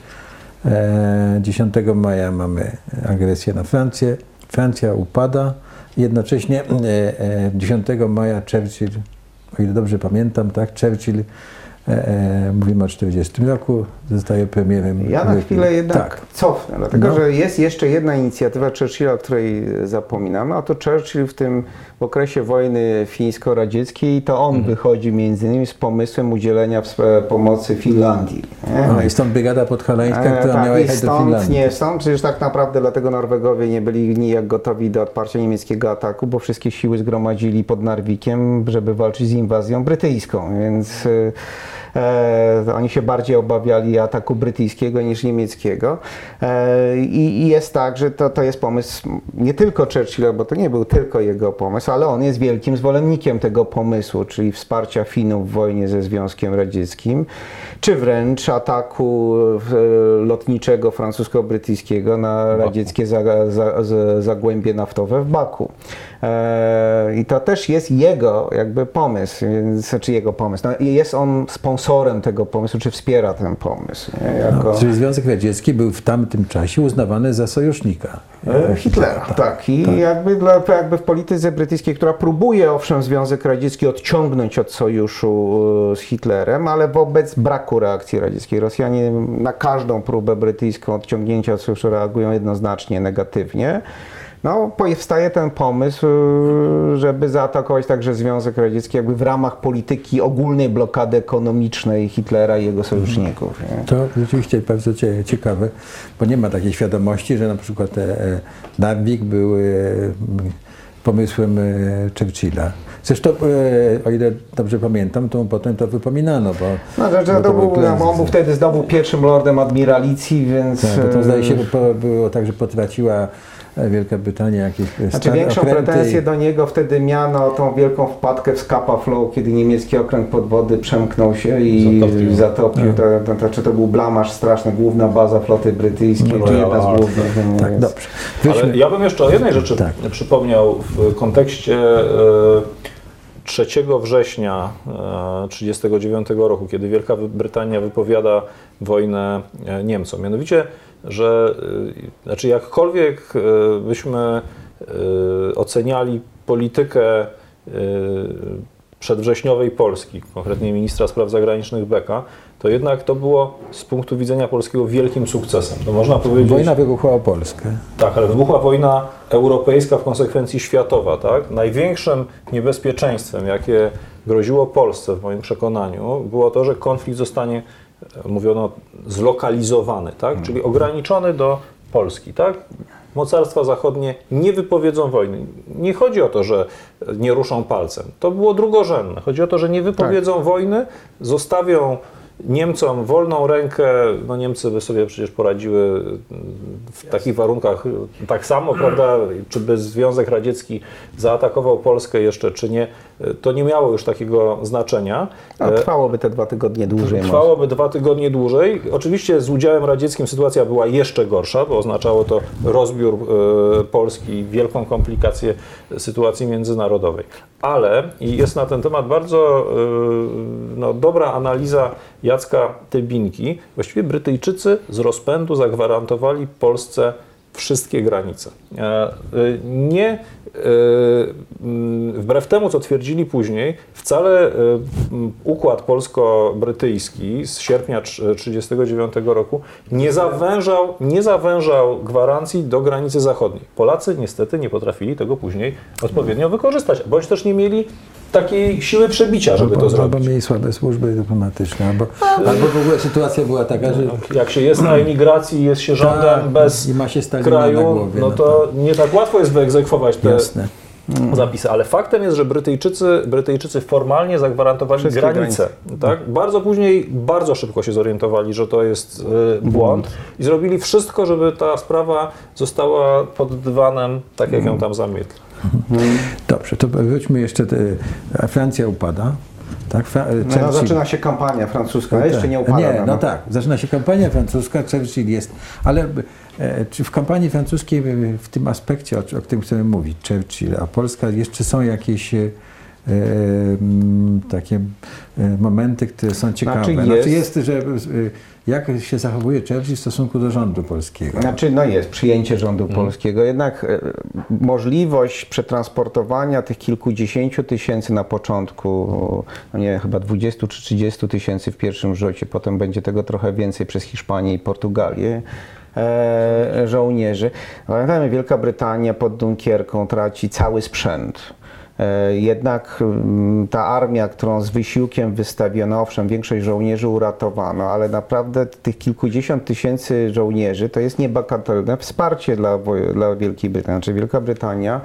S1: e, 10 maja mamy agresję na Francję, Francja upada, jednocześnie e, e, 10 maja Churchill o ile dobrze pamiętam, tak, Churchill, e, e, mówimy o 40 roku, zostaje premierem.
S2: Ja na chwilę jednak
S1: Tak.
S2: cofnę, dlatego
S1: No.
S2: że jest jeszcze jedna inicjatywa Churchilla, o której zapominamy, a to Churchill w tym okresie wojny fińsko-radzieckiej, to on
S1: Mhm.
S2: wychodzi między innymi z pomysłem udzielenia pomocy Finlandii. nie?
S1: A, I stąd brygada podhalańska,
S2: E,
S1: która
S2: tak,
S1: miała jechać do
S2: stąd,
S1: Finlandii.
S2: nie, stąd przecież tak naprawdę dlatego Norwegowie nie byli nijak gotowi do odparcia niemieckiego ataku, bo wszystkie siły zgromadzili pod Narwikiem, żeby walczyć z inwazją brytyjską, więc e, oni się bardziej obawiali ataku brytyjskiego niż niemieckiego. E, i, jest tak, że to, to jest pomysł nie tylko Churchilla, bo to nie był tylko jego pomysł, ale on jest wielkim zwolennikiem tego pomysłu, czyli wsparcia Finów w wojnie ze Związkiem Radzieckim, czy wręcz ataku e, lotniczego francusko-brytyjskiego na radzieckie za, za, za, zagłębie naftowe w Baku. E, I to też jest jego jakby pomysł, więc, czy jego pomysł. No, jest on sponsorem tego pomysłu, czy wspiera ten pomysł. Nie? Jako...
S1: Czyli Związek Radziecki był w tamtym czasie uznawany za sojusznika.
S2: E, Hitlera, tak. I Jakby, dla, jakby w polityce brytyjskiej, która próbuje owszem Związek Radziecki odciągnąć od sojuszu e, z Hitlerem, ale wobec braku reakcji radzieckiej. Rosjanie na każdą próbę brytyjską odciągnięcia od sojuszu reagują jednoznacznie negatywnie. No, powstaje ten pomysł, e, żeby zaatakować także Związek Radziecki jakby w ramach polityki ogólnej blokady ekonomicznej Hitlera i jego sojuszników. Nie?
S1: To rzeczywiście bardzo cie- ciekawe, bo nie ma takiej świadomości, że na przykład e, e, Narvik był e, pomysłem Churchilla. Zresztą, o ile dobrze pamiętam, to potem to wypominano, bo,
S2: No, że
S1: bo
S2: to był, no, on był wtedy znowu pierwszym lordem admiralicji, więc...
S1: Tak, bo to zdaje się było tak, że potraciła Wielka Brytania jakieś e,
S2: Znaczy większą
S1: okręty
S2: pretensję
S1: i-
S2: do niego wtedy miano tą wielką wpadkę w Scapa Flow, kiedy niemiecki okręt podwody przemknął się i
S3: Zatopił.
S2: zatopił. To, to, to, czy to był blamaż straszny, główna baza floty brytyjskiej,
S3: No,
S2: czy jedna z
S3: tak.
S2: głównych. no,
S1: Tak,
S2: więc-
S1: dobrze.
S3: Ale ja bym jeszcze o jednej rzeczy
S1: Tak.
S3: przypomniał w kontekście e, 3 września 1939 roku, kiedy Wielka Brytania wypowiada wojnę e, Niemcom. Mianowicie, że e, znaczy jakkolwiek e, byśmy e, oceniali politykę przedwrześniowej Polski, konkretnie ministra spraw zagranicznych Beka, to jednak to było z punktu widzenia polskiego wielkim sukcesem. To można powiedzieć.
S1: Wojna wybuchła o Polskę.
S3: Tak, ale wybuchła wojna europejska, w konsekwencji światowa. Tak? Największym niebezpieczeństwem, jakie groziło Polsce w moim przekonaniu, było to, że konflikt zostanie, mówiono, zlokalizowany, tak? czyli ograniczony do Polski. Tak? Mocarstwa zachodnie nie wypowiedzą wojny. Nie chodzi o to, że nie ruszą palcem. To było drugorzędne. Chodzi o to, że nie wypowiedzą wojny, zostawią Niemcom wolną rękę, no Niemcy by sobie przecież poradziły w takich warunkach tak samo, prawda, czy by Związek Radziecki zaatakował Polskę jeszcze, czy nie, to nie miało już takiego znaczenia.
S2: No, trwałoby te dwa tygodnie dłużej. może.
S3: Trwałoby dwa tygodnie dłużej. Oczywiście z udziałem radzieckim sytuacja była jeszcze gorsza, bo oznaczało to rozbiór e, Polski i wielką komplikację sytuacji międzynarodowej. Ale i jest na ten temat bardzo e, no, dobra analiza Jacka Tybinki. Właściwie Brytyjczycy z rozpędu zagwarantowali Polsce wszystkie granice. E, e, Nie, e, wbrew temu, co twierdzili później, wcale układ polsko-brytyjski z sierpnia 1939 roku nie zawężał, nie zawężał gwarancji do granicy zachodniej. Polacy niestety nie potrafili tego później odpowiednio wykorzystać, bądź też nie mieli takiej siły przebicia, żeby to
S1: albo, albo
S3: zrobić.
S1: mieli słabe służby dyplomatyczne, albo, albo w ogóle sytuacja była taka, że
S3: Jak się jest na emigracji, jest się rządem
S1: Tak,
S3: bez
S1: i ma się
S3: kraju,
S1: na głowie,
S3: no
S1: no
S3: to nie tak łatwo jest wyegzekwować te
S1: jasne.
S3: Zapisy. Ale faktem jest, że Brytyjczycy, Brytyjczycy formalnie zagwarantowali
S2: Wszystkie
S3: granice. Tak? Bardzo później, bardzo szybko się zorientowali, że to jest e, błąd i zrobili wszystko, żeby ta sprawa została pod dywanem, tak jak ją tam zamietli.
S1: Dobrze, to wróćmy jeszcze, a Francja upada. Tak, Fra,
S2: No,
S1: Churchill-
S2: zaczyna się kampania francuska,
S1: Tak,
S2: jeszcze
S1: tak.
S2: nie upada.
S1: Nie,
S2: no.
S1: no tak, zaczyna się kampania francuska, Churchill jest, ale czy w kampanii francuskiej e, w tym aspekcie, o, o którym chcemy mówić, Churchill, a Polska, jeszcze są jakieś e, m, takie e, momenty, które są ciekawe.
S2: Znaczy
S1: Znaczy
S2: jest-
S1: jest, że e, jak się zachowuje Churchill w stosunku do rządu polskiego.
S2: Znaczy, no jest przyjęcie rządu polskiego, jednak e, możliwość przetransportowania tych kilkudziesięciu tysięcy na początku, no nie chyba 20 czy 30 tysięcy w pierwszym rzucie, potem będzie tego trochę więcej przez Hiszpanię i Portugalię. E, żołnierzy. Pamiętajmy, Wielka Brytania pod Dunkierką traci cały sprzęt. E, Jednak mm, ta armia, którą z wysiłkiem wystawiono, owszem, większość żołnierzy uratowano, ale naprawdę tych kilkudziesiąt tysięcy żołnierzy to jest niebagatelne wsparcie dla, dla Wielkiej Brytanii. Znaczy Wielka Brytania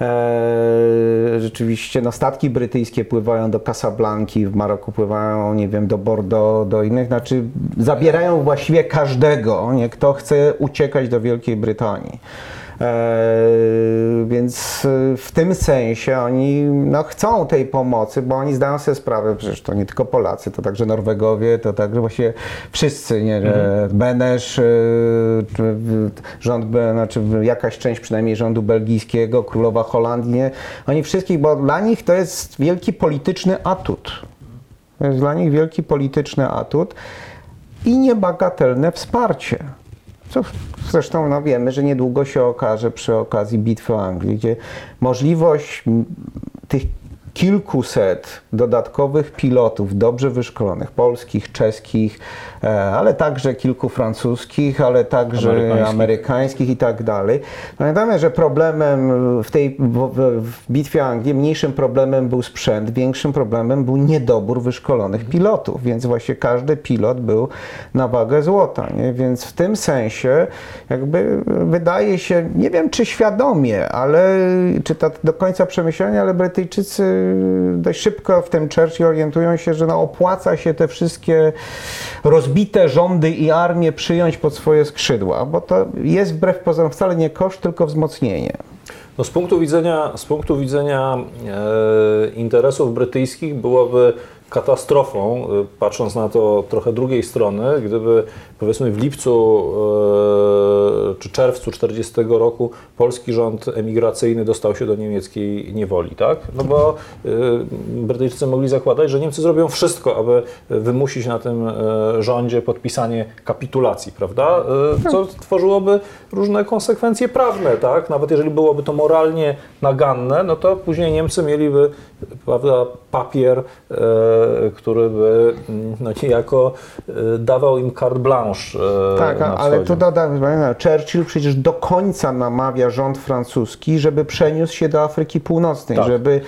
S2: e, rzeczywiście no, statki brytyjskie pływają do Casablanki, w Maroku pływają, nie wiem, do Bordeaux, do innych, znaczy zabierają właściwie każdego, nie, kto chce uciekać do Wielkiej Brytanii. E, więc e, w tym sensie oni no, chcą tej pomocy, bo oni zdają sobie sprawę, przecież to nie tylko Polacy, to także Norwegowie, to także właściwie wszyscy, nie, że Benesz, e, rząd, znaczy jakaś część przynajmniej rządu belgijskiego, królowa Holandii, nie, oni wszystkich, bo dla nich to jest wielki polityczny atut. To jest dla nich wielki polityczny atut i niebagatelne wsparcie. Co zresztą no, wiemy, że niedługo się okaże przy okazji bitwy o Anglię, gdzie możliwość tych kilkuset dodatkowych pilotów dobrze wyszkolonych, polskich, czeskich, e, ale także kilku francuskich, ale także
S3: Amerykańskich.
S2: amerykańskich i tak dalej. Pamiętamy, że problemem w tej w, w, bitwie o Anglię mniejszym problemem był sprzęt, większym problemem był niedobór wyszkolonych pilotów, więc właśnie każdy pilot był na wagę złota, nie? więc w tym sensie jakby wydaje się, nie wiem czy świadomie, ale czy tak do końca przemyślenia, ale Brytyjczycy dość szybko w tym Churchill orientują się, że no opłaca się te wszystkie rozbite rządy i armie przyjąć pod swoje skrzydła, bo to jest wbrew pozorom wcale nie koszt, tylko wzmocnienie.
S3: No z punktu widzenia, z punktu widzenia e, interesów brytyjskich byłoby katastrofą, e, patrząc na to trochę drugiej strony, gdyby powiedzmy w lipcu e, czy czerwcu 40 roku polski rząd emigracyjny dostał się do niemieckiej niewoli, tak? No bo e, Brytyjczycy mogli zakładać, że Niemcy zrobią wszystko, aby wymusić na tym rządzie podpisanie kapitulacji, prawda? Co tworzyłoby różne konsekwencje prawne, tak? Nawet jeżeli byłoby to moralnie naganne, no to później Niemcy mieliby prawda, papier, e, który by mm, no, niejako e, dawał im carte blanche. E,
S2: Tak, ale tu dodam, pamiętam, Churchill przecież do końca namawia rząd francuski, żeby przeniósł się do Afryki Północnej,
S3: Tak.
S2: żeby,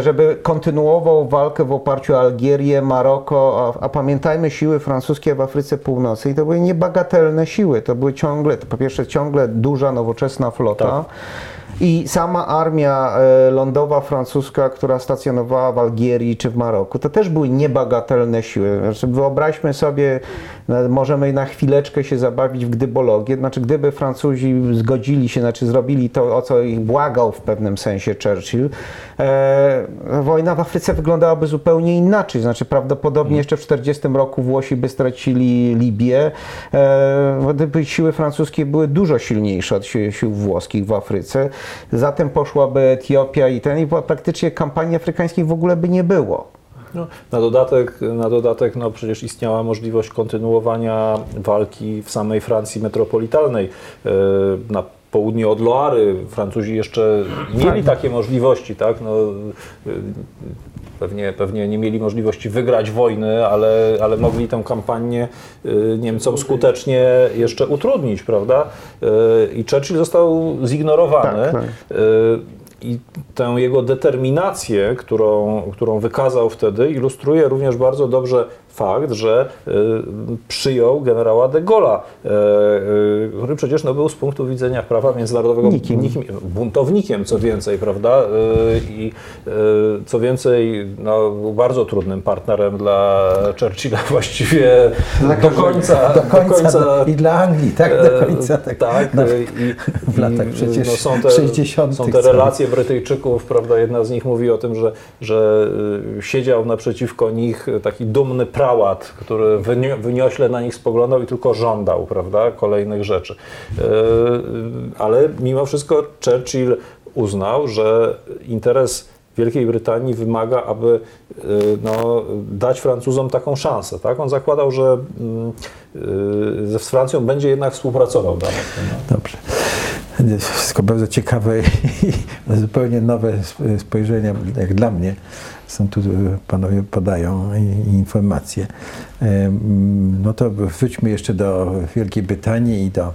S2: żeby kontynuował walkę w oparciu o Algierię, Maroko, a, a pamiętajmy, siły francuskie w Afryce Północnej to były niebagatelne siły, to były ciągle, po pierwsze ciągle duża, nowoczesna flota,
S3: Tak.
S2: I sama armia e, lądowa francuska, która stacjonowała w Algierii czy w Maroku, to też były niebagatelne siły. Znaczy, wyobraźmy sobie, możemy na chwileczkę się zabawić w gdybologię, znaczy gdyby Francuzi zgodzili się, znaczy zrobili to, o co ich błagał w pewnym sensie Churchill, e, wojna w Afryce wyglądałaby zupełnie inaczej. Znaczy prawdopodobnie jeszcze w 40 roku Włosi by stracili Libię, e, gdyby siły francuskie były dużo silniejsze od sił włoskich w Afryce. Zatem poszłaby Etiopia i ten, i praktycznie kampanii afrykańskich w ogóle by nie było.
S3: No, na dodatek, na dodatek no, przecież istniała możliwość kontynuowania walki w samej Francji metropolitalnej. E, Na południe od Loary Francuzi jeszcze mieli takie możliwości, tak? No, e, pewnie, pewnie nie mieli możliwości wygrać wojny, ale, ale mogli tę kampanię e, Niemcom skutecznie jeszcze utrudnić, prawda? E, I Churchill został zignorowany.
S2: Tak, tak.
S3: I tę jego determinację, którą, którą wykazał wtedy, ilustruje również bardzo dobrze fakt, że y, przyjął generała de Gaulle'a, y, y, który przecież no, był z punktu widzenia prawa międzynarodowego
S2: Nikim.
S3: buntownikiem, co więcej, prawda? I co więcej, no, był bardzo trudnym partnerem dla Churchilla (laughs) właściwie
S2: Dla
S3: do końca.
S1: Do końca, do, i dla Anglii, tak, do
S3: E,
S1: końca. Tak,
S3: tak
S1: No,
S3: e, i, (laughs)
S1: w latach
S3: i,
S1: przecież
S3: no, są te,
S1: 60.
S3: Są te relacje Brytyjczyków, prawda, jedna z nich mówi o tym, że, że siedział naprzeciwko nich taki dumny prałat, który wynio, wyniośle na nich spoglądał i tylko żądał, prawda, kolejnych rzeczy. E, Ale mimo wszystko Churchill uznał, że interes Wielkiej Brytanii wymaga, aby y, no, dać Francuzom taką szansę. Tak? On zakładał, że mm, ze z Francją będzie jednak współpracował dalej. No.
S1: Dobrze. Wszystko bardzo ciekawe i (laughs) zupełnie nowe sp- spojrzenia, jak dla mnie. Są tu, e, panowie podają informacje. Em, No to wróćmy jeszcze do Wielkiej Brytanii i do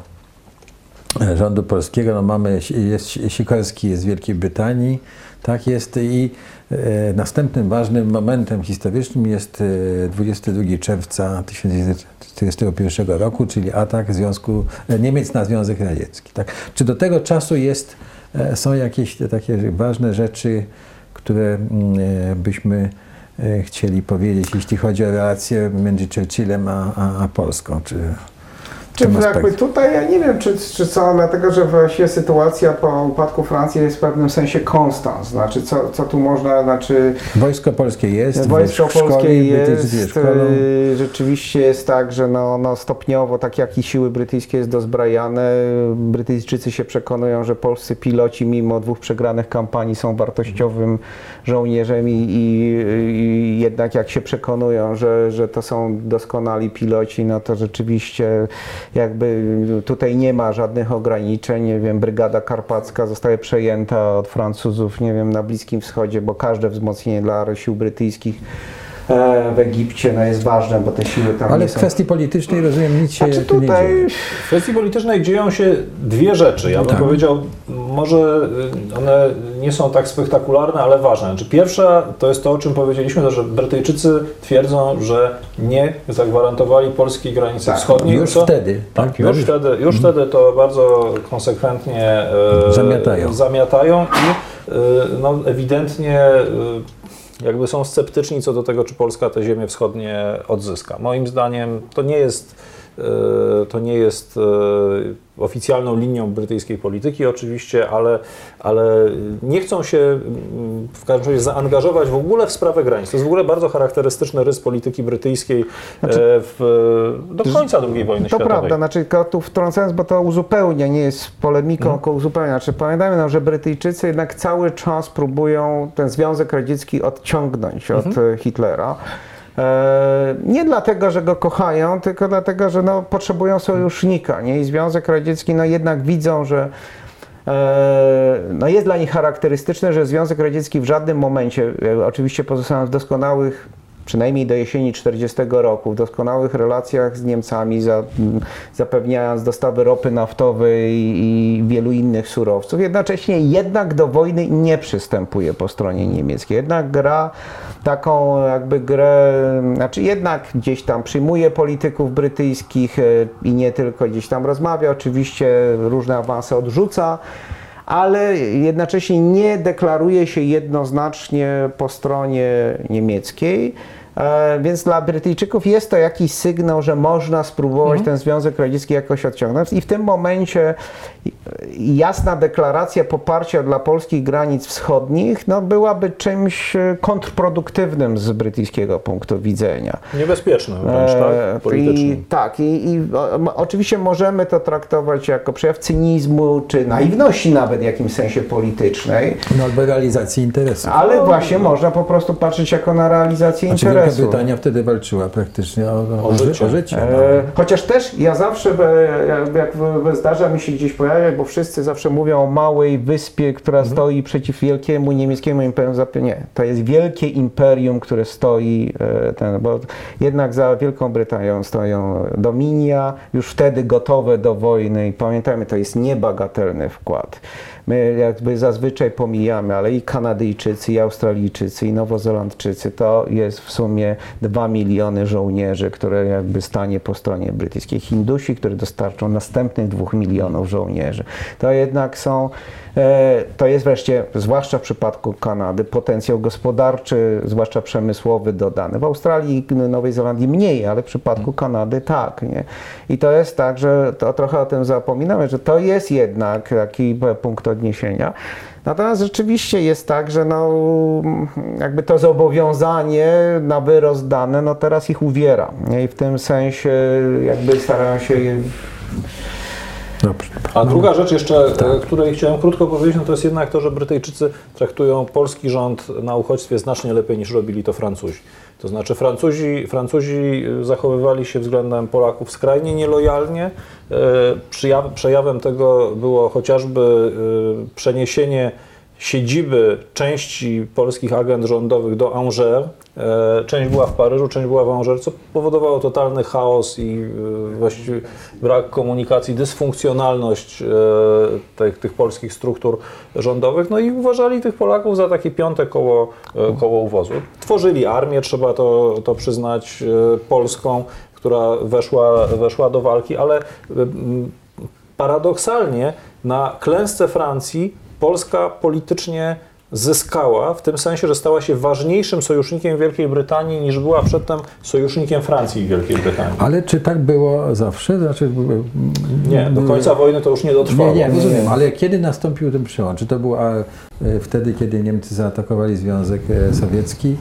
S1: e, rządu polskiego. No mamy, jest Sikorski jest z Wielkiej Brytanii, tak jest i e, następnym ważnym momentem historycznym jest e, 22 czerwca 1941 roku, czyli atak Związku e, Niemiec na Związek Radziecki. Tak? Czy do tego czasu jest, e, są jakieś takie ważne rzeczy, które mm, e, byśmy e, chcieli powiedzieć, jeśli chodzi o relacje między Churchillem a, a, a Polską? Czy,
S2: Czy
S1: aspekcie?
S2: tutaj, ja nie wiem, czy, czy co, dlatego że właśnie sytuacja po upadku Francji jest w pewnym sensie konstans. Znaczy, co, co tu można, znaczy,
S1: Wojsko polskie jest,
S2: Wojsko polskie jest,
S1: szkolą.
S2: y, rzeczywiście jest tak, że no, no stopniowo, tak jak i siły brytyjskie jest dozbrajane, Brytyjczycy się przekonują, że polscy piloci mimo dwóch przegranych kampanii są wartościowym żołnierzem i, i, i jednak jak się przekonują, że, że to są doskonali piloci, no to rzeczywiście jakby tutaj nie ma żadnych ograniczeń, nie wiem, Brygada Karpacka zostaje przejęta od Francuzów, nie wiem, na Bliskim Wschodzie, bo każde wzmocnienie dla sił brytyjskich e, w Egipcie no, jest ważne, bo te siły tam
S1: Ale
S2: nie
S1: w
S2: są...
S1: kwestii politycznej rozumiem nic się
S2: Znaczy
S1: tu nie
S2: tutaj
S1: dzieje.
S3: W kwestii politycznej dzieją się dwie rzeczy. Ja bym
S1: Tak.
S3: powiedział, może y, one nie są tak spektakularne, ale ważne. Znaczy, pierwsza to jest to, o czym powiedzieliśmy, to, że Brytyjczycy twierdzą, że nie zagwarantowali polskiej granicy
S2: Tak,
S3: wschodniej.
S1: Już
S3: co-
S1: wtedy,
S3: Tak,
S1: tak?
S3: już wtedy, już wtedy to bardzo konsekwentnie e,
S1: Zamiatają.
S3: zamiatają i e, no, ewidentnie e, jakby są sceptyczni co do tego, czy Polska te ziemie wschodnie odzyska. Moim zdaniem to nie jest, to nie jest e, oficjalną linią brytyjskiej polityki oczywiście, ale, ale nie chcą się mm, w każdym razie zaangażować w ogóle w sprawę granic. To jest w ogóle bardzo charakterystyczny rys polityki brytyjskiej e, w, do końca II wojny
S2: Znaczy, To
S3: światowej.
S2: prawda, znaczy tu wtrącając, bo to uzupełnia, nie jest polemiką,
S3: Mhm.
S2: tylko uzupełnia. Znaczy, pamiętajmy, no, że Brytyjczycy jednak cały czas próbują ten Związek Radziecki odciągnąć od
S3: Mhm.
S2: e, Hitlera. E, nie dlatego, że go kochają, tylko dlatego, że no, potrzebują sojusznika. Nie? I Związek Radziecki no, jednak widzą, że e, no jest dla nich charakterystyczne, że Związek Radziecki w żadnym momencie, e, oczywiście pozostając w doskonałych przynajmniej do jesieni 40 roku, w doskonałych relacjach z Niemcami, za, zapewniając dostawy ropy naftowej i wielu innych surowców. Jednocześnie jednak do wojny nie przystępuje po stronie niemieckiej. Jednak gra taką jakby grę, znaczy jednak gdzieś tam przyjmuje polityków brytyjskich e, i nie tylko gdzieś tam rozmawia, oczywiście różne awanse odrzuca ale jednocześnie nie deklaruje się jednoznacznie po stronie niemieckiej. E, Więc dla Brytyjczyków jest to jakiś sygnał, że można spróbować ten Związek Radziecki jakoś odciągnąć. I w tym momencie jasna deklaracja poparcia dla polskich granic wschodnich no, byłaby czymś e, kontrproduktywnym z brytyjskiego punktu widzenia.
S3: Niebezpieczny wręcz,
S2: E,
S3: tak? Polityczny.
S2: I, tak, i, i o, oczywiście możemy to traktować jako przejaw cynizmu, czy naiwności nawet w jakimś sensie politycznej,
S1: No, albo realizacji interesów.
S2: ale właśnie można po prostu patrzeć jako na realizację
S1: Znaczy Wielka
S2: interesu.
S1: Brytania wtedy walczyła praktycznie o, o,
S3: O życie.
S1: o życie no.
S2: E, chociaż też ja zawsze, e, jak- zdarza mi się gdzieś pojawiać, bo wszyscy zawsze mówią o małej wyspie, która
S1: Mhm.
S2: stoi przeciw wielkiemu niemieckiemu imperium. Nie, to jest wielkie imperium, które stoi, e, ten, bo jednak za Wielką Brytanią stoją Dominia, już wtedy gotowe do wojny i pamiętajmy, to jest niebagatelny wkład. My jakby zazwyczaj pomijamy, ale i Kanadyjczycy, i Australijczycy, i Nowozelandczycy, to jest w sumie 2 miliony żołnierzy, które jakby stanie po stronie brytyjskiej. Hindusi, które dostarczą następnych 2 milionów żołnierzy. To jednak są, e, to jest wreszcie, zwłaszcza w przypadku Kanady, potencjał gospodarczy, zwłaszcza przemysłowy dodany. W Australii i Nowej Zelandii mniej, ale w przypadku Kanady tak. Nie? I to jest tak, że to trochę o tym zapominamy, że to jest jednak taki punkt odniesienia. Natomiast rzeczywiście jest tak, że no, jakby to zobowiązanie na wyrost dane, no teraz ich uwiera. I w tym sensie jakby starają się je
S1: Dobrze.
S3: A druga rzecz jeszcze, e, której chciałem krótko powiedzieć, no to jest jednak to, że Brytyjczycy traktują polski rząd na uchodźstwie znacznie lepiej niż robili to Francuzi. To znaczy Francuzi, Francuzi zachowywali się względem Polaków skrajnie nielojalnie. Przyjaw- Przejawem tego było chociażby e, przeniesienie siedziby części polskich agent rządowych do Angers. E, Część była w Paryżu, część była w Angers, co powodowało totalny chaos i e, właściwie brak komunikacji, dysfunkcjonalność e, tych, tych polskich struktur rządowych. No i uważali tych Polaków za takie piąte koło, koło uwozu. Tworzyli armię, trzeba to, to przyznać, polską, która weszła, weszła do walki, ale mm, paradoksalnie na klęsce Francji Polska politycznie zyskała, w tym sensie, że stała się ważniejszym sojusznikiem Wielkiej Brytanii niż była przedtem sojusznikiem Francji i Wielkiej Brytanii.
S1: Ale czy tak było zawsze? Znaczy,
S3: Nie, do końca wojny to już nie dotrwało.
S1: Nie, nie, rozumiem, ale kiedy nastąpił ten przełom? Czy to było e, wtedy, kiedy Niemcy zaatakowali Związek e, Sowiecki?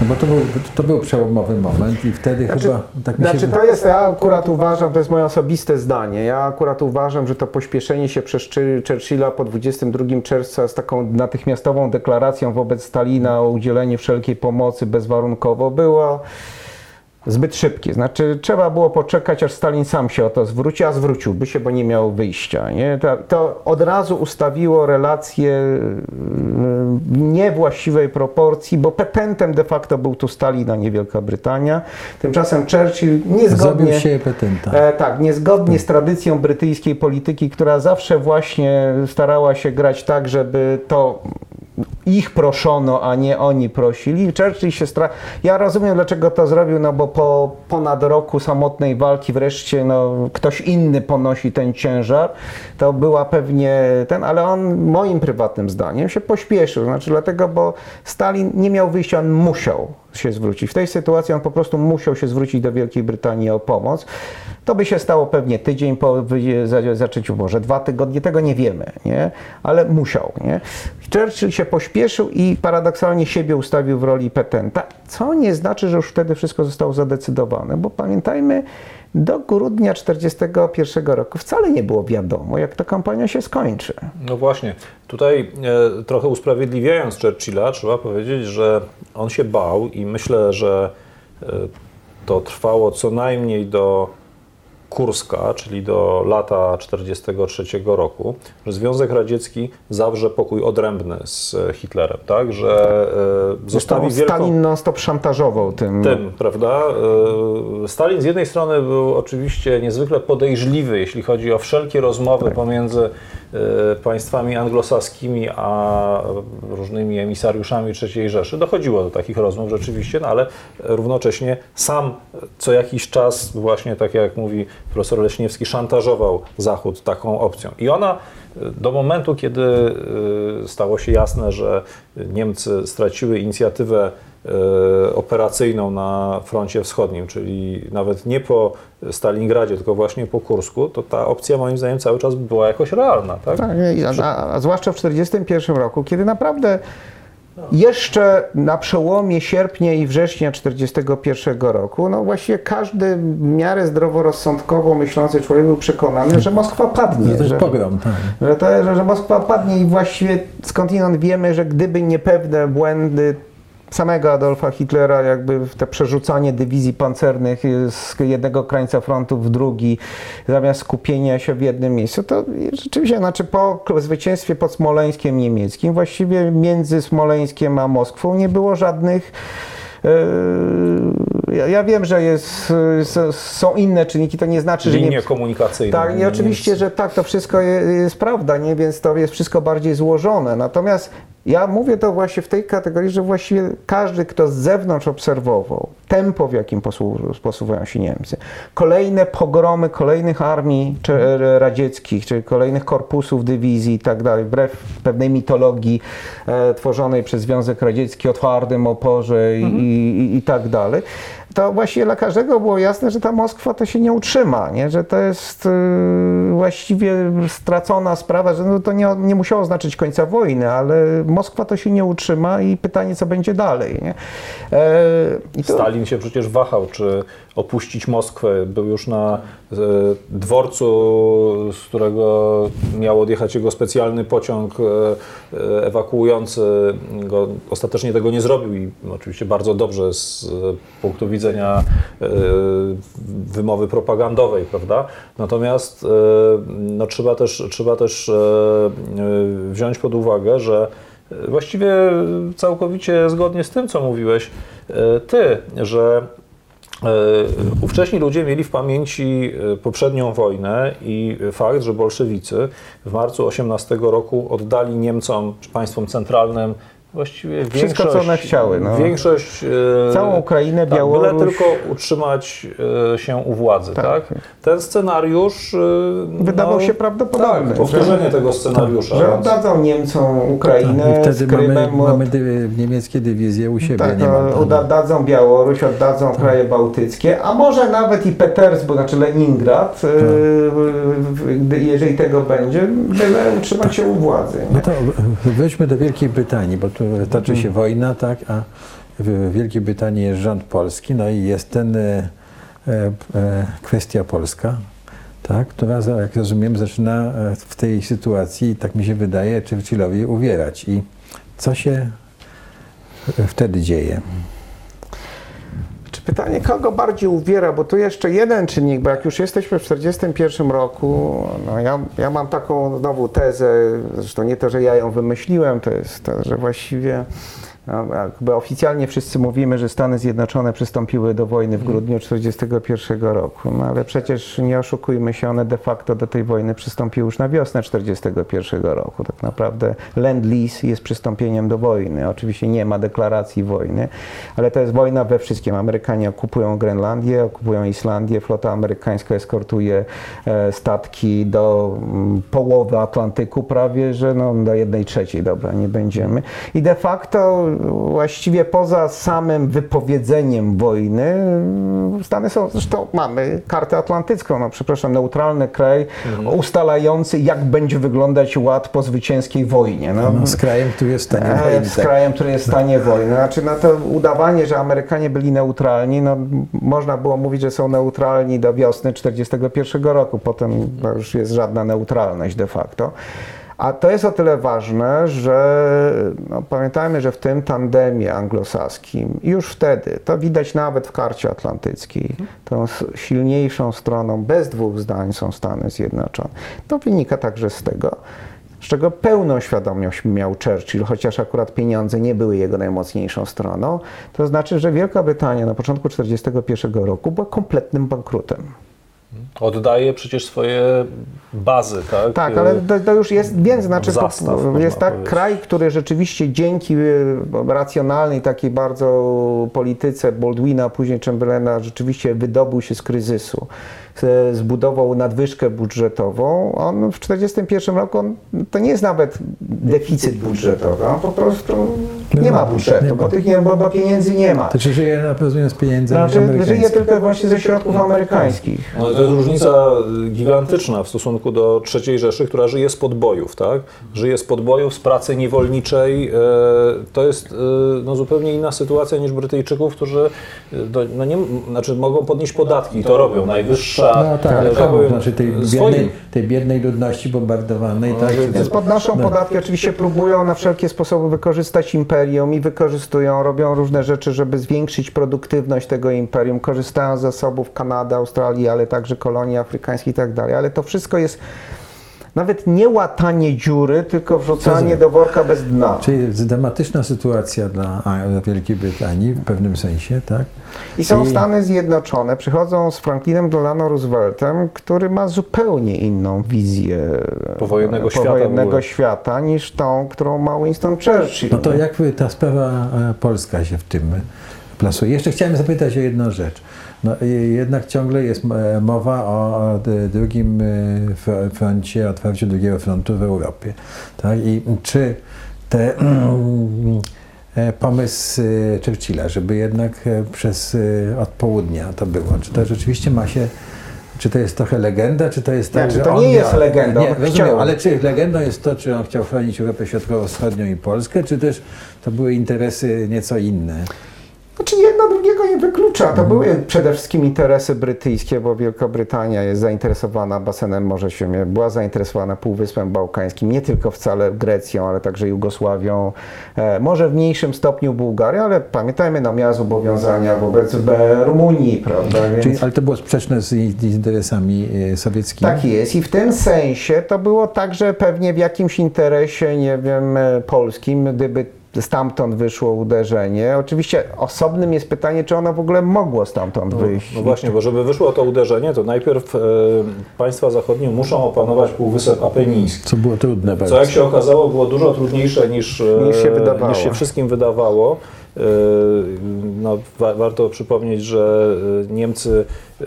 S1: No bo to był, to był przełomowy moment i wtedy chyba tak mi się
S2: Znaczy to jest, ja akurat uważam, to jest moje osobiste zdanie, ja akurat uważam, że to pośpieszenie się przez Chur- Churchilla po 22 czerwca z taką natychmiastową deklaracją wobec Stalina o udzieleniu wszelkiej pomocy bezwarunkowo było zbyt szybkie. Znaczy trzeba było poczekać, aż Stalin sam się o to zwróci, a zwróciłby się, bo nie miał wyjścia. Nie? To, to od razu ustawiło relacje mm, w niewłaściwej proporcji, bo petentem de facto był tu Stalin, a nie Wielka Brytania. Tymczasem Churchill niezgodnie...
S1: Zrobił się petenta.
S2: E, tak, niezgodnie z tradycją brytyjskiej polityki, która zawsze właśnie starała się grać tak, żeby to ich proszono, a nie oni prosili. Churchill się stra... Ja rozumiem, dlaczego to zrobił, no bo po ponad roku samotnej walki wreszcie no, ktoś inny ponosi ten ciężar. To była pewnie ten, ale on moim prywatnym zdaniem się pośpieszył. Znaczy dlatego, bo Stalin nie miał wyjścia, on musiał się zwrócić. W tej sytuacji on po prostu musiał się zwrócić do Wielkiej Brytanii o pomoc. To by się stało pewnie tydzień po zaczęciu, może dwa tygodnie, tego nie wiemy, nie? ale musiał. Nie? Churchill się pośpieszył i paradoksalnie siebie ustawił w roli petenta, co nie znaczy, że już wtedy wszystko zostało zadecydowane, bo pamiętajmy, do grudnia 1941 roku wcale nie było wiadomo, jak ta kampania się skończy.
S3: No właśnie, tutaj e, trochę usprawiedliwiając Churchilla, trzeba powiedzieć, że on się bał i myślę, że e, to trwało co najmniej do Kurska, czyli do lata 1943 roku, że Związek Radziecki zawrze pokój odrębny z Hitlerem, tak, że e, zostawi wielką...
S2: Stalin non-stop szantażował tym.
S3: tym, prawda? E, Stalin z jednej strony był oczywiście niezwykle podejrzliwy, jeśli chodzi o wszelkie rozmowy pomiędzy e, państwami anglosaskimi a różnymi emisariuszami III Rzeszy. Dochodziło do takich rozmów rzeczywiście, no ale równocześnie sam co jakiś czas, właśnie tak jak mówi profesor Leśniewski, szantażował Zachód taką opcją. I ona e, do momentu, kiedy e, stało się jasne, że Niemcy straciły inicjatywę e, operacyjną na froncie wschodnim, czyli nawet nie po Stalingradzie, tylko właśnie po Kursku, to ta opcja moim zdaniem cały czas była jakoś realna. Tak?
S2: Tak, a, a, a zwłaszcza w 1941 roku, kiedy naprawdę jeszcze na przełomie sierpnia i września 1941 roku, no właściwie każdy w miarę zdroworozsądkowo myślący człowiek był przekonany, że Moskwa padnie.
S1: To jest
S2: że,
S1: pogrom, tak.
S2: że, to, że, że Moskwa padnie i właściwie skądinąd wiemy, że gdyby nie pewne błędy samego Adolfa Hitlera, jakby te przerzucanie dywizji pancernych z jednego krańca frontu w drugi, zamiast skupienia się w jednym miejscu, to rzeczywiście, znaczy po zwycięstwie pod Smoleńskiem niemieckim, właściwie między Smoleńskiem a Moskwą nie było żadnych e, ja, wiem, że jest, są inne czynniki, to nie znaczy, że nie...
S3: Linie komunikacyjne.
S2: Tak, nie, oczywiście, że tak, to wszystko je- jest prawda, nie? więc to jest wszystko bardziej złożone. Natomiast ja mówię to właśnie w tej kategorii, że właściwie każdy, kto z zewnątrz obserwował tempo, w jakim posu- posuwają się Niemcy, kolejne pogromy kolejnych armii czy, radzieckich, czy kolejnych korpusów, dywizji i tak dalej, wbrew pewnej mitologii e, tworzonej przez Związek Radziecki o twardym oporze i, i, i tak dalej, to właściwie dla każdego było jasne, że ta Moskwa to się nie utrzyma, nie? że to jest y, właściwie stracona sprawa, że no to nie, nie musiało znaczyć końca wojny, ale Moskwa to się nie utrzyma i pytanie, co będzie dalej. Nie? E, to-
S3: Stalin się przecież wahał, czy opuścić Moskwę. Był już na e, dworcu, z którego miał odjechać jego specjalny pociąg e, e, ewakuujący go. Ostatecznie tego nie zrobił i oczywiście bardzo dobrze z e, punktu widzenia e, wymowy propagandowej, prawda? Natomiast e, no, trzeba też, trzeba też e, wziąć pod uwagę, że Właściwie całkowicie zgodnie z tym, co mówiłeś ty, że ówcześni ludzie mieli w pamięci poprzednią wojnę i fakt, że bolszewicy w marcu 18 roku oddali Niemcom, czy państwom centralnym, właściwie
S2: Wszystko, co one chciały, no.
S3: większość e,
S2: Całą Ukrainę,
S3: tak,
S2: Białoruś.
S3: Byle tylko utrzymać e, się u władzy, tak?
S2: Tak.
S3: Ten scenariusz... e,
S2: Wydawał się prawdopodobny,
S3: Tak, powtórzenie tego scenariusza.
S2: że oddadzą Niemcom Ukrainę
S1: Tak, I
S2: z
S1: wtedy mamy,
S2: Krymem,
S1: mamy dy, niemieckie dywizje u siebie.
S2: Tak,
S1: nie
S2: no, oddadzą Białoruś, oddadzą kraje bałtyckie, a może nawet i Petersburg, znaczy Leningrad,
S1: Tak.
S2: jeżeli tego będzie, byle utrzymać się u władzy. nie?
S1: No to weźmy do Wielkiej Brytanii, bo tu toczy się wojna, tak, a w Wielkiej Brytanii jest rząd polski, no i jest ten e, e, kwestia polska, tak, która, jak rozumiem, zaczyna w tej sytuacji, tak mi się wydaje, Churchillowi uwierać. I co się wtedy dzieje?
S2: Czy pytanie, kogo bardziej uwiera, bo tu jeszcze jeden czynnik, bo jak już jesteśmy w 1941 roku, no ja, ja mam taką znowu tezę, zresztą nie to, że ja ją wymyśliłem, to jest to, że właściwie jakby oficjalnie wszyscy mówimy, że Stany Zjednoczone przystąpiły do wojny w grudniu 1941 roku, no ale przecież nie oszukujmy się, one de facto do tej wojny przystąpiły już na wiosnę 1941 roku. Tak naprawdę Lend-Lease jest przystąpieniem do wojny. Oczywiście nie ma deklaracji wojny, ale to jest wojna we wszystkim. Amerykanie okupują Grenlandię, okupują Islandię, flota amerykańska eskortuje e, statki do mm, połowy Atlantyku prawie, że no, do jednej trzeciej, dobra, nie będziemy. I de facto właściwie poza samym wypowiedzeniem wojny, mm, Stany są, zresztą mamy kartę atlantycką, no przepraszam, neutralny kraj ustalający, jak będzie wyglądać ład po zwycięskiej wojnie. No,
S1: No, z krajem, który jest w stanie
S2: E,
S1: wojny.
S2: z
S1: tak.
S2: krajem, który jest w stanie wojny. Znaczy, no to udawanie, że Amerykanie byli neutralni, no można było mówić, że są neutralni do wiosny 1941 roku. Potem już jest żadna neutralność de facto. A to jest o tyle ważne, że no, pamiętajmy, że w tym tandemie anglosaskim już wtedy, to widać nawet w karcie atlantyckiej, tą silniejszą stroną, bez dwóch zdań są Stany Zjednoczone. To wynika także z tego, z czego pełną świadomość miał Churchill, chociaż akurat pieniądze nie były jego najmocniejszą stroną. To znaczy, że Wielka Brytania na początku 1941 roku była kompletnym bankrutem.
S3: Oddaje przecież swoje bazy, tak?
S2: Tak, ale to, to już jest więcej, znaczy
S3: zastaw,
S2: to, jest tak
S3: powiedzieć.
S2: kraj, który rzeczywiście dzięki y, racjonalnej takiej bardzo polityce Baldwina, później Chamberlaina, rzeczywiście wydobył się z kryzysu. Z- Zbudował nadwyżkę budżetową. On w 1941 roku, on, to nie jest nawet deficyt budżetowy, on po prostu nie ma budżetu,
S1: nie
S2: bo
S1: ma.
S2: tych nie, bo, bo pieniędzy nie ma.
S1: To czy żyje na pewno z pieniędzmi
S2: Znaczy, żyje tylko właśnie ze środków amerykańskich.
S3: No, różnica y, gigantyczna w stosunku do III Rzeszy, która żyje z podbojów, tak? Żyje z podbojów, z pracy niewolniczej. e, To jest e, no, zupełnie inna sytuacja niż Brytyjczyków, którzy no, nie, znaczy mogą podnieść podatki i to robią. Najwyższa,
S1: No tak,
S3: tak powiem,
S1: Znaczy tej
S3: swoim.
S1: biednej, tej biednej ludności bombardowanej, tak? czy
S2: Więc podnoszą podatki, oczywiście próbują na wszelkie sposoby wykorzystać imperium i wykorzystują, robią różne rzeczy, żeby zwiększyć produktywność tego imperium, korzystają z zasobów Kanady, Australii, ale także kolonii afrykańskich i tak dalej, ale to wszystko jest nawet nie łatanie dziury, tylko wrzucanie do worka bez dna.
S1: Czyli dramatyczna sytuacja dla, Wielkiej Brytanii w pewnym sensie, tak?
S2: I są
S1: I-
S2: Stany Zjednoczone, przychodzą z Franklinem Delano Rooseveltem, który ma zupełnie inną wizję
S3: Powojennego świata
S2: powojennego
S3: ogóle.
S2: świata niż tą, którą ma Winston Churchill.
S1: No to jak ta sprawa e, polska się w tym plasuje? Jeszcze chciałem zapytać o jedną rzecz. No, jednak ciągle jest e, mowa o drugim e, fr- froncie, otwarciu drugiego frontu w Europie. Tak? I czy te, e, pomysł Churchilla, żeby jednak przez od południa to było, czy to rzeczywiście ma się czy to jest trochę legenda, czy to jest tak,
S2: Znaczy,
S1: że
S2: to
S1: on
S2: nie jest
S1: miał-
S2: legenda,
S1: Nie, rozumiem, ale czy legendą jest to, czy on chciał chronić Europę Środkowo-Wschodnią i Polskę, czy też to były interesy nieco inne?
S2: Znaczy drugiego nie wyklucza. To były przede wszystkim interesy brytyjskie, bo Wielka Brytania jest zainteresowana basenem Morza Śródziemnego, była zainteresowana Półwyspem Bałkańskim, nie tylko wcale Grecją, ale także Jugosławią, e, może w mniejszym stopniu Bułgarią, ale pamiętajmy, no miała zobowiązania wobec Rumunii, prawda? Więc...
S1: Czyli, ale to było sprzeczne z interesami e, sowieckimi?
S2: Tak jest i w tym sensie to było także pewnie w jakimś interesie, nie wiem, e, polskim, gdyby stamtąd wyszło uderzenie. Oczywiście osobnym jest pytanie, czy ono w ogóle mogło stamtąd wyjść.
S3: No właśnie, bo żeby wyszło to uderzenie, to najpierw e, państwa zachodnie muszą opanować Półwysep Apeniński.
S1: Co było trudne
S3: Co jak się okazało było dużo trudniejsze niż, e,
S2: Niż się wydawało.
S3: niż się wszystkim wydawało. E, No, wa warto przypomnieć, że e, Niemcy, e,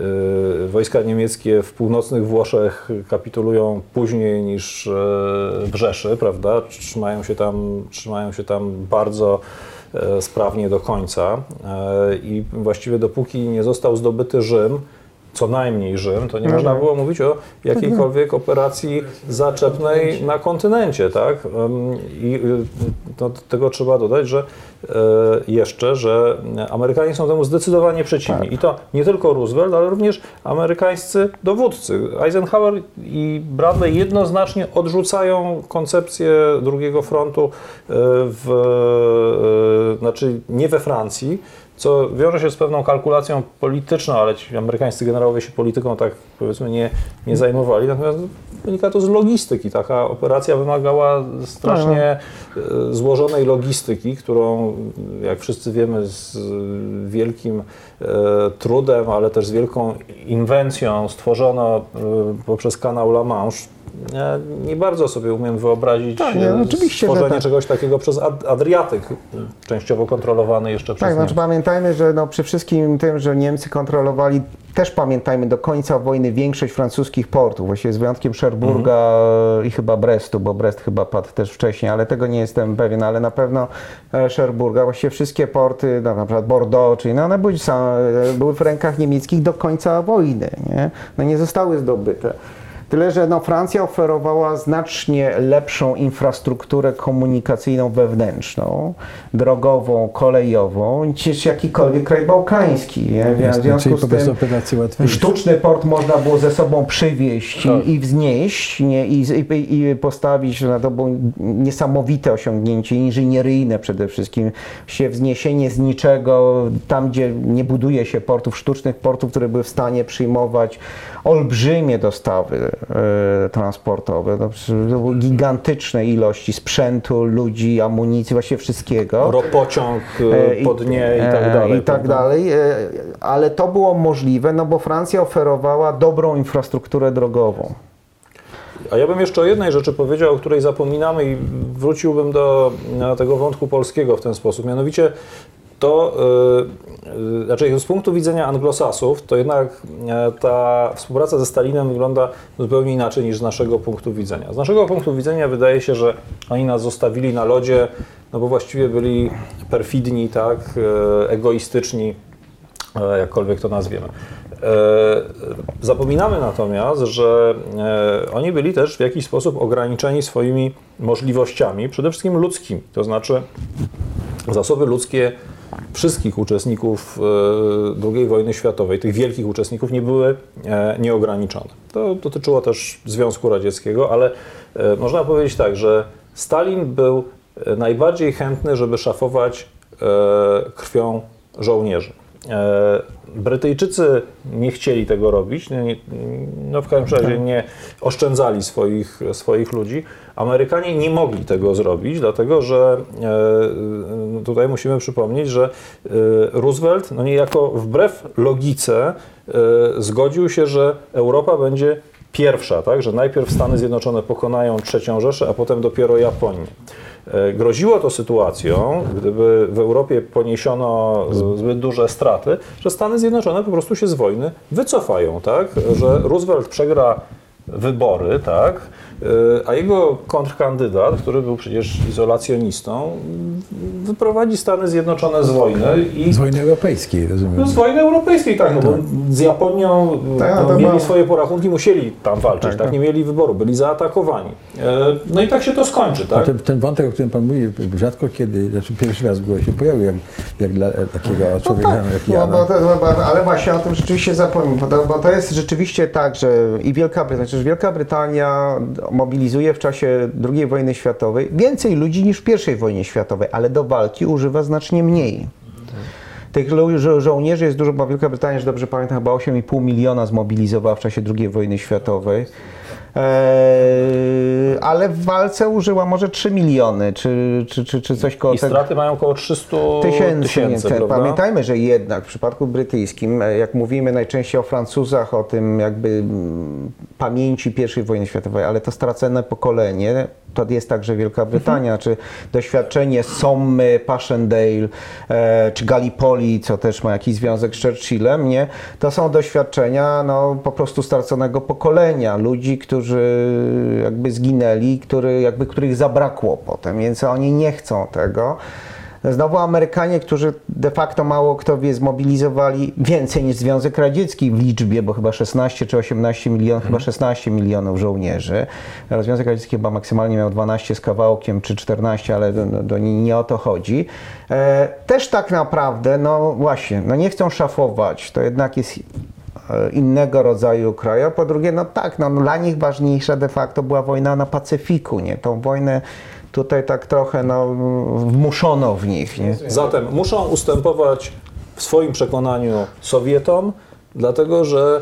S3: wojska niemieckie w północnych Włoszech kapitulują później niż w Rzeszy, prawda? Trzymają się tam, trzymają się tam bardzo sprawnie do końca i właściwie dopóki nie został zdobyty Rzym, co najmniej Rzym, to nie można było mówić o jakiejkolwiek operacji zaczepnej na kontynencie, tak? I y, to, do tego trzeba dodać, że e, jeszcze, że Amerykanie są temu zdecydowanie przeciwni. I to nie tylko Roosevelt, ale również amerykańscy dowódcy. Eisenhower i Bradley jednoznacznie odrzucają koncepcję drugiego frontu e, w, e, znaczy nie we Francji, co wiąże się z pewną kalkulacją polityczną, ale ci amerykańscy generałowie się polityką tak powiedzmy nie, nie zajmowali, natomiast wynika to z logistyki. Taka operacja wymagała strasznie e, złożonej logistyki, którą, jak wszyscy wiemy, z wielkim trudem, ale też z wielką inwencją stworzono e, poprzez kanał La Manche. Ja nie bardzo sobie umiem wyobrazić
S2: Tak, nie,
S3: e, stworzenie
S2: tak.
S3: czegoś takiego przez Ad- Adriatyk, częściowo kontrolowany jeszcze przez
S2: Tak,
S3: Niemcy.
S2: znaczy pamiętajmy, że no przy wszystkim tym, że Niemcy kontrolowali, też pamiętajmy do końca wojny większość francuskich portów, właściwie z wyjątkiem Cherburga i chyba Brestu, bo Brest chyba padł też wcześniej, ale tego nie jestem pewien, ale na pewno e, Cherburga, właściwie wszystkie porty, no, na przykład Bordeaux, czyli no, one były, sam, były w rękach niemieckich do końca wojny, nie? No nie zostały zdobyte. Tyle, że no, Francja oferowała znacznie lepszą infrastrukturę komunikacyjną wewnętrzną, drogową, kolejową, niż jakikolwiek kraj bałkański. Nie? W
S1: Jasne,
S2: związku z tym sztuczny port można było ze sobą przywieźć
S3: Tak.
S2: i, i wznieść nie? I, i, i postawić, no, to było niesamowite osiągnięcie inżynieryjne przede wszystkim, się wzniesienie z niczego, tam gdzie nie buduje się portów, sztucznych portów, które były w stanie przyjmować olbrzymie dostawy transportowe, no, to były gigantyczne ilości sprzętu, ludzi, amunicji, właściwie wszystkiego.
S3: Ropociąg
S2: E,
S3: e, po dnie i tak
S2: e,
S3: dalej.
S2: I tak dalej, e, ale to było możliwe, no bo Francja oferowała dobrą infrastrukturę drogową.
S3: A ja bym jeszcze o jednej rzeczy powiedział, o której zapominamy i wróciłbym do e, tego wątku polskiego w ten sposób. Mianowicie to, e, znaczy z punktu widzenia anglosasów, to jednak e, ta współpraca ze Stalinem wygląda zupełnie inaczej niż z naszego punktu widzenia. Z naszego punktu widzenia wydaje się, że oni nas zostawili na lodzie, no bo właściwie byli perfidni, tak, e, egoistyczni, e, jakkolwiek to nazwiemy. Zapominamy natomiast, że oni byli też w jakiś sposób ograniczeni swoimi możliwościami, przede wszystkim ludzkimi. To znaczy zasoby ludzkie wszystkich uczestników e, II wojny światowej, tych wielkich uczestników, nie były e, nieograniczone. To dotyczyło też Związku Radzieckiego, ale e, można powiedzieć tak, że Stalin był najbardziej chętny, żeby szafować krwią żołnierzy. E, Brytyjczycy nie chcieli tego robić, nie, no w każdym razie nie oszczędzali swoich, swoich ludzi. Amerykanie nie mogli tego zrobić, dlatego że e, tutaj musimy przypomnieć, że e, Roosevelt no niejako wbrew logice zgodził się, że Europa będzie pierwsza, tak? że najpierw Stany Zjednoczone pokonają trzecią Rzeszę, a potem dopiero Japonię. E, Groziło to sytuacją, gdyby w Europie poniesiono zbyt duże straty, że Stany Zjednoczone po prostu się z wojny wycofają, tak? Że Roosevelt przegra wybory, tak? E, A jego kontrkandydat, który był przecież izolacjonistą, wyprowadzi Stany Zjednoczone z wojny i
S1: Z wojny europejskiej, rozumiem.
S3: no, z wojny europejskiej, tak, no bo z Japonią
S2: Tak,
S3: no, mieli
S2: było-
S3: swoje porachunki, musieli tam walczyć, tak,
S2: Tak, tak.
S3: nie mieli wyboru, byli zaatakowani. E, No i tak się to skończy, tak?
S1: ten, ten wątek, o którym Pan mówi, rzadko kiedy, znaczy pierwszy raz w się pojawił, jak, jak dla takiego człowieka
S2: tak,
S1: jak
S2: no,
S1: ja.
S2: bo to, no, bo, ale właśnie o tym rzeczywiście to, bo to jest rzeczywiście tak, że i Wielka Brytania, znaczy Wielka Brytania mobilizuje w czasie II wojny światowej więcej ludzi niż w I wojnie światowej, ale do walki używa znacznie mniej. Tych żo- żołnierzy jest dużo, bo Wielka Brytania, że dobrze pamiętam, chyba 8,5 miliona zmobilizowała w czasie II wojny światowej. Eee, ale w walce użyła może 3 miliony, czy, czy, czy, czy coś koło
S3: I straty mają około 300
S2: Tysięcy,
S3: tysięcy,
S2: pamiętajmy, że jednak w przypadku brytyjskim, e, jak mówimy najczęściej o Francuzach, o tym jakby mm, pamięci I wojny światowej, ale to stracone pokolenie, jest także Wielka Brytania, czy doświadczenie Sommy, Passchendaele, e, czy Gallipoli, co też ma jakiś związek z Churchillem, nie? To są doświadczenia no, po prostu straconego pokolenia, ludzi, którzy jakby zginęli, który, jakby, których zabrakło potem, więc oni nie chcą tego. Znowu Amerykanie, którzy de facto mało kto wie, zmobilizowali więcej niż Związek Radziecki w liczbie, bo chyba 16 czy 18 milionów, chyba 16 milionów żołnierzy. Związek Radziecki chyba maksymalnie miał 12 z kawałkiem, czy 14, ale do, do, do nie o to chodzi. E, też tak naprawdę, no właśnie, no nie chcą szafować, to jednak jest e, innego rodzaju kraju. A Po drugie, no tak, no, dla nich ważniejsza de facto była wojna na Pacyfiku, nie? Tą wojnę tutaj tak trochę no, wmuszono w nich, nie?
S3: Zatem muszą ustępować w swoim przekonaniu Sowietom, dlatego że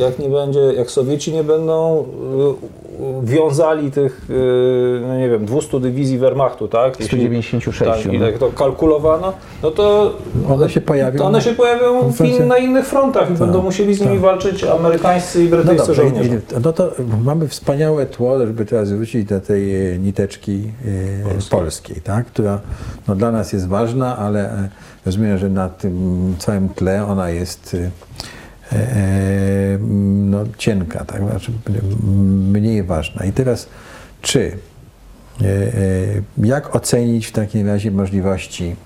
S3: jak nie będzie, jak Sowieci nie będą y, y, wiązali tych, y, no nie wiem, 200 dywizji Wehrmachtu, tak? Jeśli-
S2: 196,
S3: Tak, i
S2: no.
S3: tak to kalkulowano, no to
S1: One się pojawią.
S3: to one się pojawią in, na innych frontach i będą musieli z nimi walczyć amerykańscy i
S1: No
S3: brytyjscy
S1: dobrze,
S3: żołnierze.
S1: i- no to mamy wspaniałe tło, żeby teraz wrócić do tej e, niteczki e, polskiej, tak? która no, dla nas jest ważna, ale e, rozumiem, że na tym całym tle ona jest no, cienka, tak? znaczy, mniej ważna. I teraz, czy e, e, jak ocenić w takim razie możliwości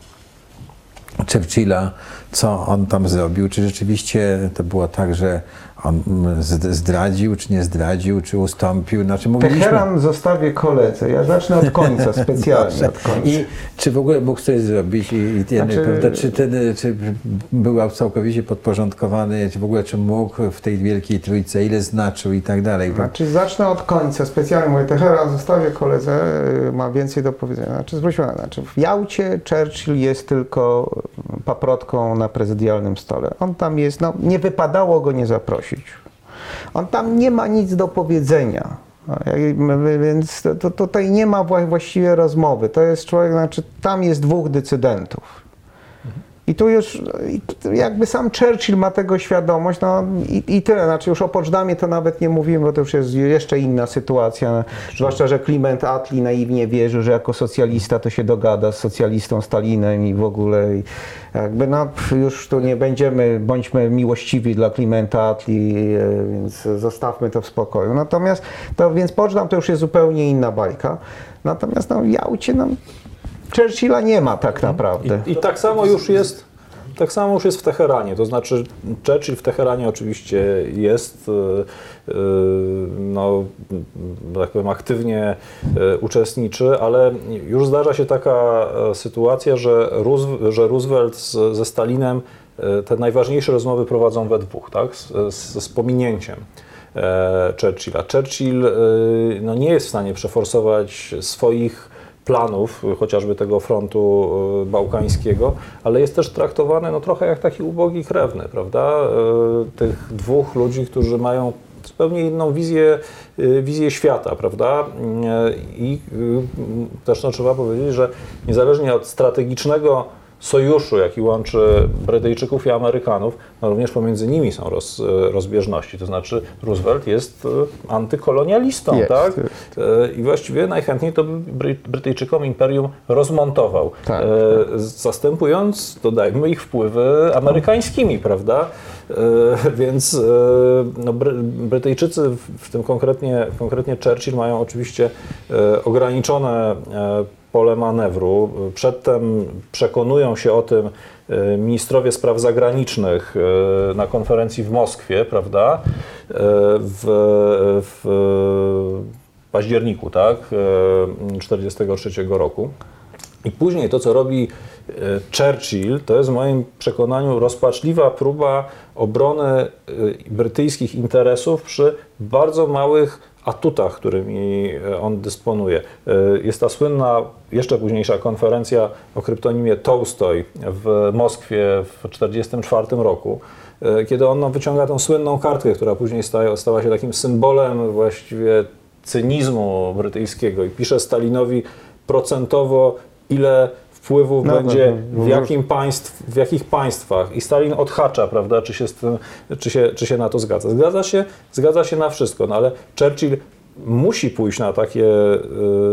S1: Churchilla, co on tam zrobił, czy rzeczywiście to było tak, że on zd- zdradził, czy nie zdradził, czy ustąpił, znaczy mówiliśmy...
S2: Teheran zostawię koledze. Ja zacznę od końca, (laughs) specjalnie od końca.
S1: I czy w ogóle mógł coś zrobić i, i ten,
S2: Znaczy-
S1: prawda, czy ten, czy był całkowicie podporządkowany, czy w ogóle czy mógł w tej wielkiej trójce, ile znaczył i tak dalej.
S2: Znaczy zacznę od końca, specjalnie mówię, Teheran zostawię koledze, y, ma więcej do powiedzenia. Znaczy zwróćmy uwagę, znaczy w Jałcie Churchill jest tylko paprotką na prezydialnym stole. On tam jest, no nie wypadało go nie zaprosić. On tam nie ma nic do powiedzenia. No, Więc to, tutaj nie ma wła- właściwie rozmowy. To jest człowiek, znaczy tam jest dwóch decydentów. I tu już jakby sam Churchill ma tego świadomość, no i, i tyle. Znaczy już o Poczdamie to nawet nie mówimy, bo to już jest jeszcze inna sytuacja. Zwłaszcza, że Clement Attlee naiwnie wierzył, że jako socjalista to się dogada z socjalistą Stalinem i w ogóle jakby no już tu nie będziemy, bądźmy miłościwi dla Clementa Attlee, e, więc zostawmy to w spokoju. Natomiast to, więc Poczdam to już jest zupełnie inna bajka. Natomiast no w no, Churchilla nie ma tak naprawdę.
S3: I, I tak samo już jest. Tak samo już jest w Teheranie, to znaczy Churchill w Teheranie oczywiście jest, y, y, no, tak powiem, aktywnie y, uczestniczy, ale już zdarza się taka e, sytuacja, że, Roosevelt, ze Stalinem e, te najważniejsze rozmowy prowadzą we dwóch, tak, z, z, z pominięciem e, Churchilla. Churchill no, nie jest w stanie przeforsować swoich planów, chociażby tego frontu y, bałkańskiego, ale jest też traktowany no, trochę jak taki ubogi krewny, prawda? Y, Tych dwóch ludzi, którzy mają zupełnie inną wizję, y, wizję świata, prawda? I też no, trzeba powiedzieć, że niezależnie od strategicznego sojuszu, jaki łączy Brytyjczyków i Amerykanów, no również pomiędzy nimi są roz, rozbieżności. To znaczy Roosevelt jest e, antykolonialistą,
S2: Jest,
S3: tak?
S2: jest.
S3: E, I właściwie najchętniej to Brytyjczykom imperium rozmontował,
S2: Tak,
S3: e, zastępując, dodajmy, ich wpływy amerykańskimi, prawda? E, Więc e, no, Bry- Brytyjczycy, w- tym konkretnie, konkretnie Churchill, mają oczywiście e, ograniczone e, pole manewru. Przedtem przekonują się o tym e, ministrowie spraw zagranicznych e, na konferencji w Moskwie, prawda? E, W, w październiku, tak? 1943 roku. I później to, co robi Churchill, to jest w moim przekonaniu rozpaczliwa próba obrony brytyjskich interesów przy bardzo małych atutach, którymi e, on dysponuje. E, Jest ta słynna, jeszcze późniejsza konferencja o kryptonimie Tolstoj w Moskwie w 1944 roku, e, kiedy on no, wyciąga tą słynną kartkę, która później staje, stała się takim symbolem właściwie cynizmu brytyjskiego i pisze Stalinowi procentowo, ile wpływów
S2: No,
S3: będzie
S2: no, no,
S3: w, jakim państw, w jakich państwach. I Stalin odhacza, prawda, czy się, tym, czy, się, czy się na to zgadza. Zgadza się, zgadza się na wszystko, no ale Churchill musi pójść na takie y,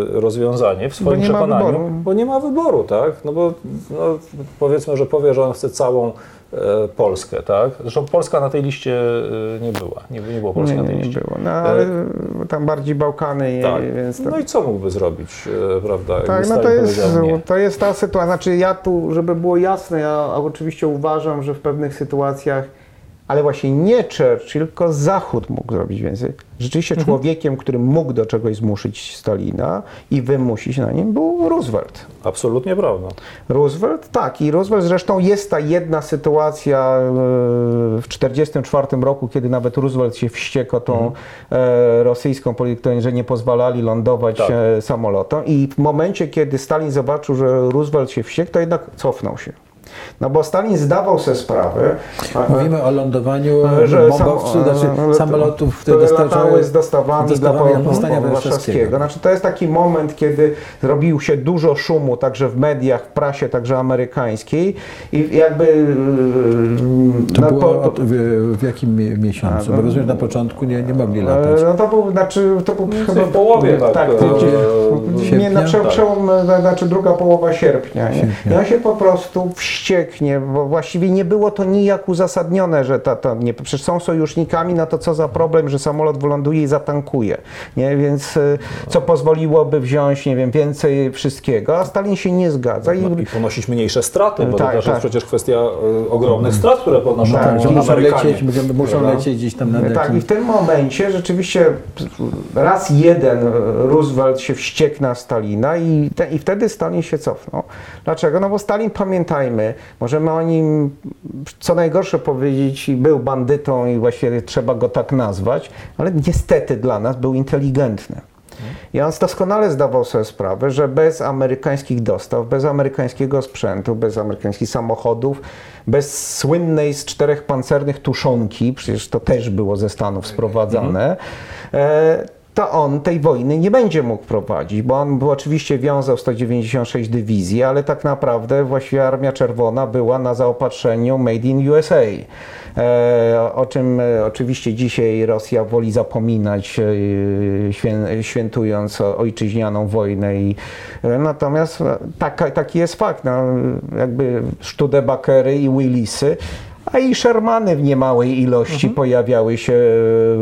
S3: rozwiązanie w swoim
S2: ma
S3: przekonaniu, bo nie ma wyboru, tak? No bo no, powiedzmy, że powie, że on chce całą e, Polskę, tak? Zresztą Polska na tej liście e, nie była, nie, nie było Polski
S2: Nie,
S3: na tej
S2: nie
S3: liście.
S2: było. No, ale tam bardziej Bałkany,
S3: Tak.
S2: więc to...
S3: No i co mógłby zrobić, e, prawda?
S2: Tak, no to jest,
S3: nie?
S2: to jest ta sytuacja. Znaczy ja tu, żeby było jasne, ja oczywiście uważam, że w pewnych sytuacjach, ale właśnie nie Churchill, tylko Zachód mógł zrobić więcej. Rzeczywiście
S3: Mhm.
S2: człowiekiem, który mógł do czegoś zmuszyć Stalina i wymusić na nim był Roosevelt.
S3: Absolutnie prawda.
S2: Roosevelt, tak. I Roosevelt zresztą jest ta jedna sytuacja e, w 1944 roku, kiedy nawet Roosevelt się wściekł tą e, rosyjską politykę, że nie pozwalali lądować
S3: Tak.
S2: e, samolotom. I w momencie, kiedy Stalin zobaczył, że Roosevelt się wściekł, to jednak cofnął się. No bo Stalin zdawał sobie sprawę,
S1: Mówimy o lądowaniu
S2: że
S1: bombowców,
S2: sam-
S1: znaczy
S2: e,
S1: samolotów,
S2: które
S1: dostarczały-
S2: latały z dostawami,
S1: dostawami
S2: dla
S1: powstania
S2: powstania
S1: warszawskiego.
S2: Znaczy, to jest taki moment, kiedy zrobił się dużo szumu, także w mediach, w prasie, także amerykańskiej i jakby... e,
S1: To
S2: no,
S1: było
S2: po-
S1: w, w jakim mi- miesiącu?
S2: A,
S1: Bo rozumiem, że na początku nie, nie mogli
S2: e,
S1: latać.
S2: No to był, znaczy, to był chyba...
S3: w połowie, tak,
S2: tak
S3: e,
S2: gdzie- nie, na przełom,
S3: Tak.
S2: e, znaczy druga połowa sierpnia. Nie?
S1: Sierpnia.
S2: I on się po prostu wścieknie, bo właściwie nie było to nijak uzasadnione, że ta, ta, nie, przecież są sojusznikami, no to co za problem, że samolot wyląduje i zatankuje. Nie? Więc e, co pozwoliłoby wziąć, nie wiem, więcej wszystkiego, a Stalin się nie zgadza. I,
S3: No i ponosić mniejsze straty, bo
S2: Tak,
S3: to też
S2: tak.
S3: jest przecież kwestia e, ogromnych strat, które ponoszą
S2: Tak,
S1: że muszą
S3: Amerykanie.
S1: lecieć, muszą lecieć gdzieś tam nad
S2: Tak, i w tym momencie rzeczywiście raz jeden Roosevelt się wściekł na Stalina i, te, i wtedy Stalin się cofnął. Dlaczego? No bo Stalin, pamiętajmy, możemy o nim co najgorsze powiedzieć, był bandytą i właściwie trzeba go tak nazwać, ale niestety dla nas był inteligentny. I on doskonale zdawał sobie sprawę, że bez amerykańskich dostaw, bez amerykańskiego sprzętu, bez amerykańskich samochodów, bez słynnej z czterech pancernych tuszonki, przecież to też było ze Stanów sprowadzane, e, to on tej wojny nie będzie mógł prowadzić, bo on był, oczywiście wiązał 196 dywizji, ale tak naprawdę właściwie Armia Czerwona była na zaopatrzeniu Made in USA. E, o czym e, oczywiście dzisiaj Rosja woli zapominać, e, świę, świętując ojczyźnianą wojnę. Natomiast taki jest fakt. No, jakby Studebakery i Willisy, a i Shermany w niemałej ilości pojawiały się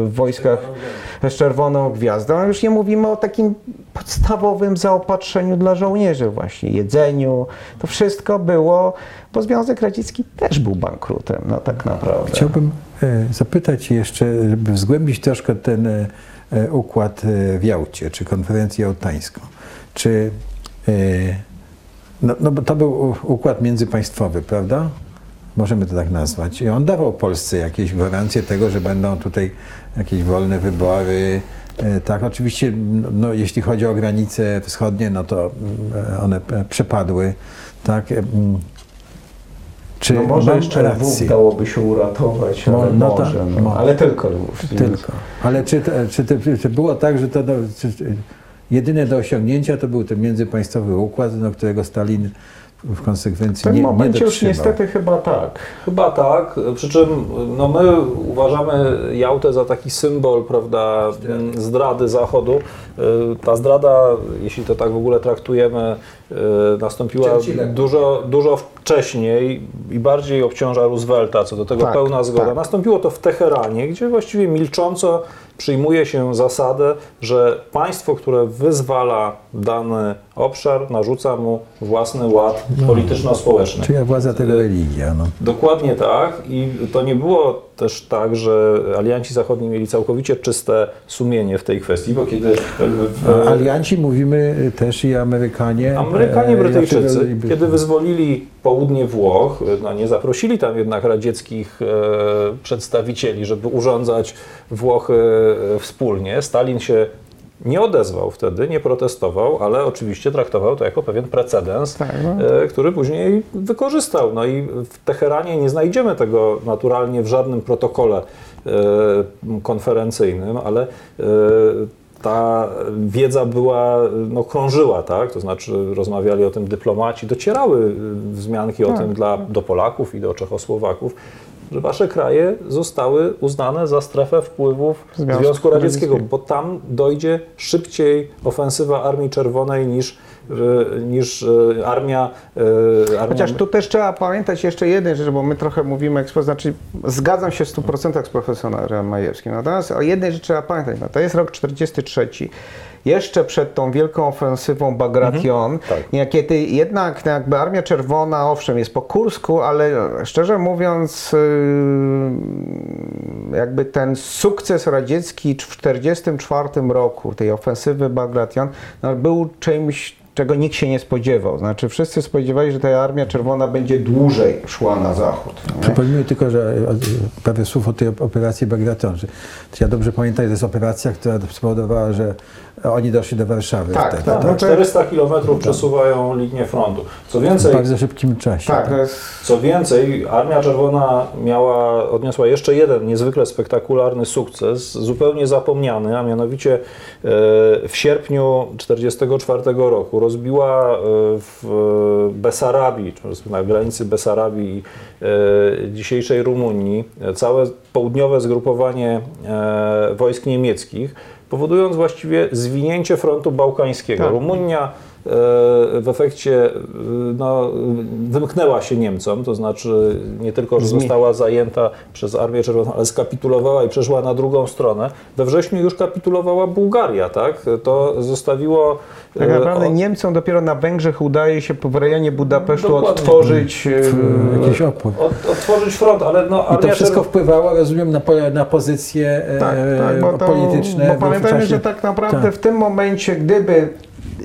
S2: w wojskach z czerwoną gwiazdą. Już nie mówimy o takim podstawowym zaopatrzeniu dla żołnierzy właśnie, jedzeniu. To wszystko było, bo Związek Radziecki też był bankrutem, no tak naprawdę.
S1: Chciałbym e, zapytać jeszcze, żeby zgłębić troszkę ten e, e, układ e, w Jałcie, czy konferencję jałtańską. Czy, e, no, no bo to był układ międzypaństwowy, prawda? Możemy to tak nazwać. I on dawał Polsce jakieś gwarancje tego, że będą tutaj jakieś wolne wybory, E, Tak, oczywiście, no, jeśli chodzi o granice wschodnie, no to mm, one e, przepadły. Tak. e. Czy
S2: No może jeszcze
S1: rację?
S2: Lwów dałoby się uratować, ale
S1: no
S2: może,
S1: tak,
S2: no.
S1: może.
S2: ale tylko Lwów.
S1: Tylko. Ale czy, to- czy, to, czy było tak, że to no, czy, jedyne do osiągnięcia to był ten międzypaństwowy układ, no, którego Stalin w konsekwencji
S2: W tym
S1: nie, nie
S2: momencie już
S1: dotrzymał.
S2: niestety chyba tak.
S3: Chyba tak, przy czym no my uważamy Jałtę za taki symbol prawda, zdrady, zdrady Zachodu. Y, Ta zdrada, jeśli to tak w ogóle traktujemy, y, nastąpiła dużo, dużo wcześniej i bardziej obciąża Roosevelta, co do tego
S2: Tak,
S3: pełna zgoda.
S2: tak.
S3: Nastąpiło to w Teheranie, gdzie właściwie milcząco przyjmuje się zasadę, że państwo, które wyzwala dany obszar, narzuca mu własny ład polityczno-społeczny.
S1: Czyja władza tego religia. No.
S3: Dokładnie tak i to nie było też tak, że alianci zachodni mieli całkowicie czyste sumienie w tej kwestii, bo kiedy w,
S1: A alianci mówimy też i Amerykanie.
S3: Amerykanie,
S1: e,
S3: Brytyjczycy,
S1: dlatego-
S3: kiedy wyzwolili południe Włoch, no nie zaprosili tam jednak radzieckich e, przedstawicieli, żeby urządzać Włochy e, wspólnie. Stalin się nie odezwał wtedy, nie protestował, ale oczywiście traktował to jako pewien precedens,
S2: Tak, no.
S3: e, który później wykorzystał. No i w Teheranie nie znajdziemy tego naturalnie w żadnym protokole e, konferencyjnym, ale e, ta wiedza była, no, krążyła, tak? To znaczy rozmawiali o tym dyplomaci, docierały wzmianki o
S2: Tak,
S3: tym dla, do Polaków i do Czechosłowaków, że wasze kraje zostały uznane za strefę wpływów
S2: Związku
S3: Związku, Radzieckiego, bo tam dojdzie szybciej ofensywa Armii Czerwonej niż, y, niż y, armia, y, armia...
S2: Chociaż tu też trzeba pamiętać jeszcze jedną rzecz, bo my trochę mówimy, znaczy zgadzam się w 100% z profesorem Majewskim, natomiast o jednej rzeczy trzeba pamiętać, no to jest rok 43, jeszcze przed tą wielką ofensywą Bagration,
S3: tak.
S2: nie, kiedy jednak no, jakby Armia Czerwona, owszem, jest po Kursku, ale szczerze mówiąc yy, jakby ten sukces radziecki w 1944 roku, tej ofensywy Bagration, no, był czymś czego nikt się nie spodziewał. Znaczy wszyscy spodziewali, że ta Armia Czerwona będzie dłużej szła na zachód. nie?
S1: Przypomnijmy tylko, że e, parę słów o tej operacji czy ja dobrze pamiętam, to jest operacja, która spowodowała, że oni doszli do Warszawy
S2: Tak,
S1: wtedy.
S2: tak.
S3: Tak,
S2: No to-
S3: 400 kilometrów przesuwają linię frontu. Co
S1: W
S3: więcej,
S1: bardzo szybkim czasie.
S2: Tak, jest
S3: Co więcej, Armia Czerwona miała, odniosła jeszcze jeden niezwykle spektakularny sukces, zupełnie zapomniany, a mianowicie e, w sierpniu 1944 roku rozbiła e, w Besarabii, czy na granicy Besarabii i e, dzisiejszej Rumunii, e, całe południowe zgrupowanie e, wojsk niemieckich, powodując właściwie zwinięcie frontu bałkańskiego.
S2: Tak.
S3: Rumunia e, w efekcie e, no, wymknęła się Niemcom, to znaczy nie tylko, że została zajęta przez Armię Czerwoną, ale skapitulowała i przeszła na drugą stronę. We wrześniu już kapitulowała Bułgaria, tak? To zostawiło...
S2: tak
S3: e,
S2: naprawdę
S3: o-
S2: Niemcom dopiero na Węgrzech udaje się w rejonie Budapesztu
S3: Dokładnie.
S2: odtworzyć e,
S1: Jakiś opór.
S3: od, otworzyć front, ale no,
S1: I to wszystko
S3: Czerwona...
S1: wpływało, rozumiem, na, po- na pozycje e,
S2: tak, tak, bo to,
S1: polityczne.
S2: Bo
S1: w
S2: pamiętajmy,
S1: czasie-
S2: że tak naprawdę
S1: tak.
S2: w tym momencie, gdyby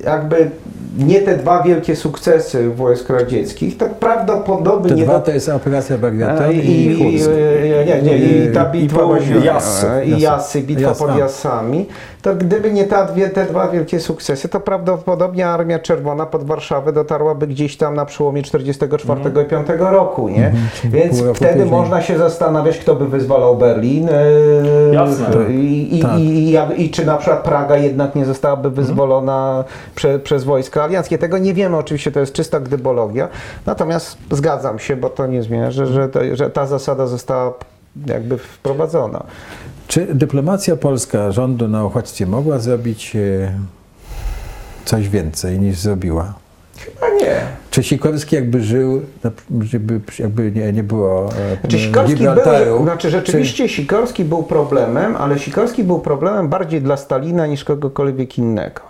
S2: jakby nie te dwa wielkie sukcesy wojsk radzieckich, to prawdopodobnie
S1: Te dwa to jest operacja Bagration
S2: A,
S1: i,
S2: i, i, i, nie, nie, i ta
S3: I
S2: bitwa
S3: południe,
S2: właśnie-
S3: Jassy.
S2: i
S1: Jassy.
S2: Jasy, bitwa pod
S1: a.
S2: Jasami, to gdyby nie ta dwie, te dwa wielkie sukcesy, to prawdopodobnie Armia Czerwona pod Warszawę dotarłaby gdzieś tam na przełomie 44 i 5 roku, nie?
S1: czyli
S2: Więc wtedy
S1: później.
S2: można się zastanawiać, kto by wyzwalał Berlin e,
S3: Jasne.
S2: i, i,
S1: Tak.
S2: i, i, jak- i czy na przykład Praga jednak nie zostałaby wyzwolona prze, przez wojska alianckie. Tego nie wiemy, oczywiście to jest czysta gdybologia, natomiast zgadzam się, bo to nie zmienia, że, że, to, że ta zasada została jakby wprowadzona.
S1: Czy dyplomacja polska rządu na uchodźstwie mogła zrobić e, coś więcej niż zrobiła?
S2: A nie.
S1: Czy Sikorski jakby żył, żeby jakby nie, nie było e,
S2: Znaczy Sikorski
S1: Gibraltaru?
S2: był, znaczy rzeczywiście Sikorski był problemem, ale Sikorski był problemem bardziej dla Stalina niż kogokolwiek innego.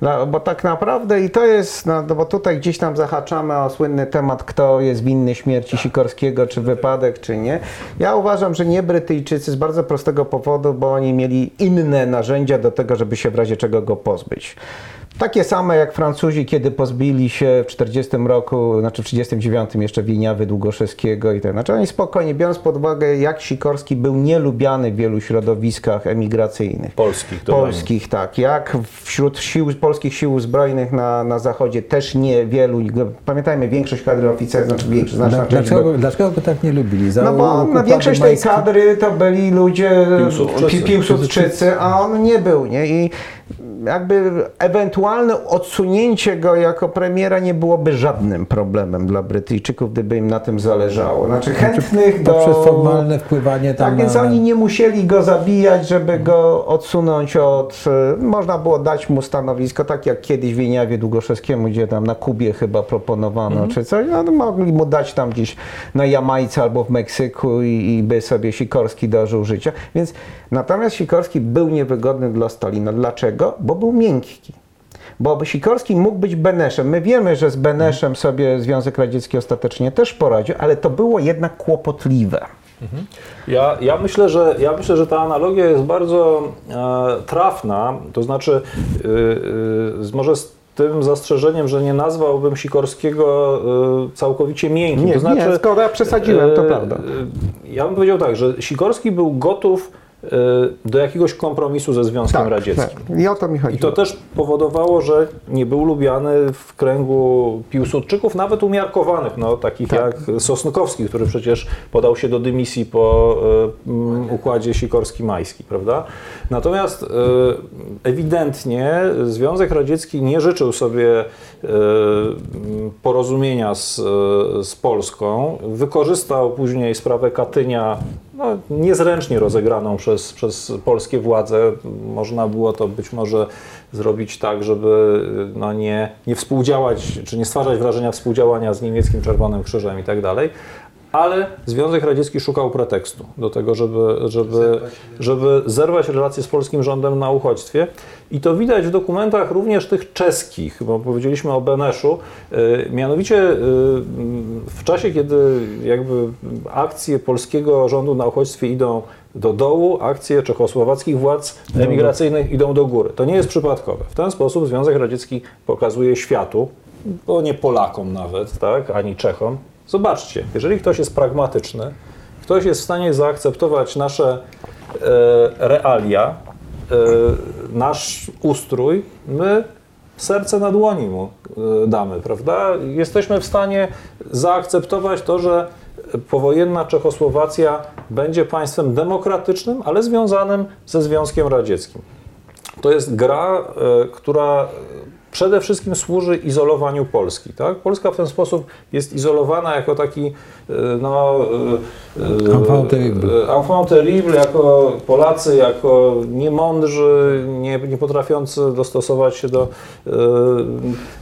S2: Dla, bo tak naprawdę i to jest, no, bo tutaj gdzieś tam zahaczamy o słynny temat, kto jest winny śmierci Sikorskiego, czy wypadek, czy nie. Ja uważam, że nie Brytyjczycy z bardzo prostego powodu, bo oni mieli inne narzędzia do tego, żeby się w razie czego go pozbyć. Takie same jak Francuzi, kiedy pozbili się w 40 roku, znaczy w 39 jeszcze Wieniawy Długoszewskiego i tak. Znaczy oni spokojnie, biorąc pod uwagę, jak Sikorski był nielubiany w wielu środowiskach emigracyjnych.
S3: Polskich, to
S2: Polskich, tak. Jak wśród sił, polskich sił zbrojnych na, na zachodzie też niewielu. Pamiętajmy, większość kadry oficerów, znaczy większość, znaczna część
S1: Dlaczego, dlaczego go tak nie lubili? Za
S2: no bo na większość tej
S1: majskie?
S2: kadry to byli ludzie
S3: Piłsudczycy.
S2: pi- piłsudczycy, a on nie był, nie? I jakby ewentualne odsunięcie go jako premiera nie byłoby żadnym problemem dla Brytyjczyków, gdyby im na tym zależało. Znaczy chętnych do...
S1: Poprzez formalne wpływanie tam
S2: Tak, więc
S1: na,
S2: oni nie musieli go zabijać, żeby go odsunąć od... e, Można było dać mu stanowisko, tak jak kiedyś Wieniawie Długoszewskiemu, gdzie tam na Kubie chyba proponowano, czy coś. No, mogli mu dać tam gdzieś na Jamajce albo w Meksyku i, i by sobie Sikorski dożył życia. Więc natomiast Sikorski był niewygodny dla Stalina. Dlaczego? Bo był miękki. Bo Sikorski mógł być Beneszem. My wiemy, że z Beneszem sobie Związek Radziecki ostatecznie też poradził, ale to było jednak kłopotliwe.
S3: Ja, ja, myślę, że, ja myślę, że ta analogia jest bardzo e, trafna, to znaczy y, y, może z tym zastrzeżeniem, że nie nazwałbym Sikorskiego y, całkowicie miękkim.
S2: Nie,
S3: to znaczy,
S2: nie, skoro ja przesadziłem, to prawda.
S3: Ja bym powiedział tak, że Sikorski był gotów do jakiegoś kompromisu ze Związkiem Radzieckim.
S2: tak. I o to mi chodzi.
S3: I to też powodowało, że nie był lubiany w kręgu piłsudczyków, nawet umiarkowanych, no, takich
S2: Tak.
S3: jak Sosnkowski, który przecież podał się do dymisji po mm, układzie Sikorski-Majski, prawda? Natomiast e, ewidentnie Związek Radziecki nie życzył sobie porozumienia z, e, z Polską. Wykorzystał później sprawę Katynia no, niezręcznie rozegraną przez, przez polskie władze. Można było to być może zrobić tak, żeby no, nie, nie współdziałać, czy nie stwarzać wrażenia współdziałania z niemieckim Czerwonym Krzyżem i tak dalej. Ale Związek Radziecki szukał pretekstu do tego, żeby, żeby, żeby zerwać relacje z polskim rządem na uchodźstwie. I to widać w dokumentach również tych czeskich, bo powiedzieliśmy o Beneszu. Yy, Mianowicie yy, w czasie, kiedy jakby akcje polskiego rządu na uchodźstwie idą do dołu, akcje czechosłowackich władz emigracyjnych idą do góry. To nie jest przypadkowe. W ten sposób Związek Radziecki pokazuje światu, bo nie Polakom nawet, tak, ani Czechom. Zobaczcie, jeżeli ktoś jest pragmatyczny, ktoś jest w stanie zaakceptować nasze e, realia, e, nasz ustrój, my serce na dłoni mu e, damy, prawda? Jesteśmy w stanie zaakceptować to, że powojenna Czechosłowacja będzie państwem demokratycznym, ale związanym ze Związkiem Radzieckim. To jest gra, e, która przede wszystkim służy izolowaniu Polski. Tak? Polska w ten sposób jest izolowana jako taki e, no, e, e,
S1: Enfant terrible.
S3: enfant terrible, jako Polacy, jako niemądrzy, nie, nie potrafiący dostosować się do e,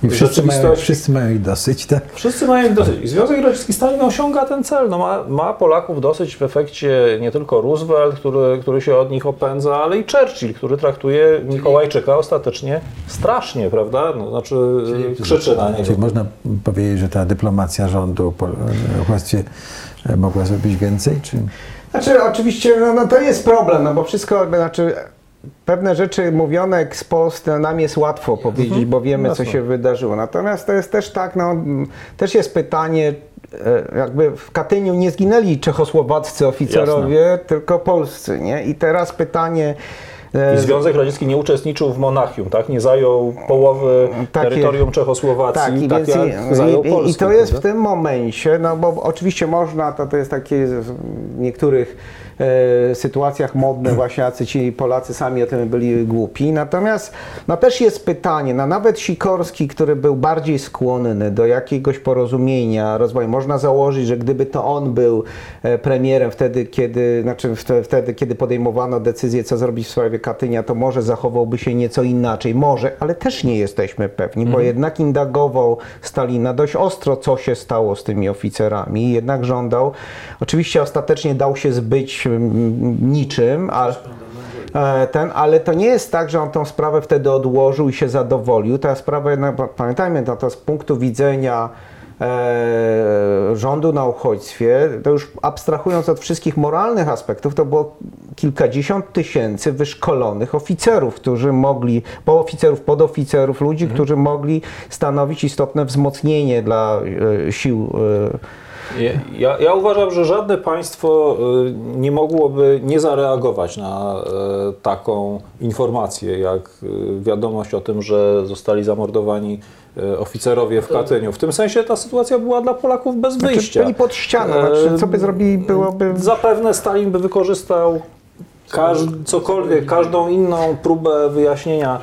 S1: I wszyscy mają, wszyscy mają ich dosyć, tak?
S3: Wszyscy mają ich dosyć. I Związek Radziecki Stalin osiąga ten cel. No ma, ma Polaków dosyć w efekcie nie tylko Roosevelt, który, który się od nich opędza, ale i Churchill, który traktuje Mikołajczyka ostatecznie strasznie, prawda? No, znaczy krzyczy na niego.
S1: Czyli można powiedzieć, że ta dyplomacja rządu uchodźstwie e, mogła zrobić więcej? Czy...
S2: Znaczy, oczywiście, no, no to jest problem, no bo wszystko, znaczy, pewne rzeczy mówione no, nam jest łatwo powiedzieć, bo wiemy, co
S3: Jasne.
S2: się wydarzyło. Natomiast to jest też tak, no, też jest pytanie, e, jakby w Katyniu nie zginęli czechosłowaccy oficerowie, tylko polscy, nie? I teraz pytanie... e,
S3: I Związek Radziecki nie uczestniczył w Monachium, tak? Nie zajął połowy
S2: Takie-
S3: terytorium Czechosłowacji, tak,
S2: i,
S3: jak
S2: i,
S3: zajął
S2: i,
S3: Polskę.
S2: I to jest w
S3: prawda?
S2: tym momencie, no bo oczywiście można, to, to jest takie w niektórych e, sytuacjach modne właśnie, jacy ci Polacy sami o tym byli głupi. Natomiast no też jest pytanie, no nawet Sikorski, który był bardziej skłonny do jakiegoś porozumienia, rozwoju, można założyć, że gdyby to on był e, premierem wtedy, kiedy, znaczy wte- wtedy, kiedy podejmowano decyzję, co zrobić w sprawie Katynia, to może zachowałby się nieco inaczej. Może, ale też nie jesteśmy pewni, bo jednak indagował Stalina dość ostro, co się stało z tymi oficerami. Jednak żądał, oczywiście ostatecznie dał się zbyć mm, niczym, ale ten, ale to nie jest tak, że on tą sprawę wtedy odłożył i się zadowolił. Ta sprawa, pamiętajmy, no to z punktu widzenia e, rządu na uchodźstwie, to już abstrahując od wszystkich moralnych aspektów, to było kilkadziesiąt tysięcy wyszkolonych oficerów, którzy mogli, pooficerów, podoficerów, ludzi, którzy mogli stanowić istotne wzmocnienie dla e, sił e,
S3: Ja, ja uważam, że żadne państwo y, nie mogłoby nie zareagować na y, taką informację, jak y, wiadomość o tym, że zostali zamordowani y, oficerowie w Katyniu. W tym sensie ta sytuacja była dla Polaków bez
S2: Znaczy,
S3: wyjścia.
S2: byli pod ścianą, znaczy, co by zrobili, byłoby...
S3: Zapewne Stalin by wykorzystał każ, cokolwiek, każdą inną próbę wyjaśnienia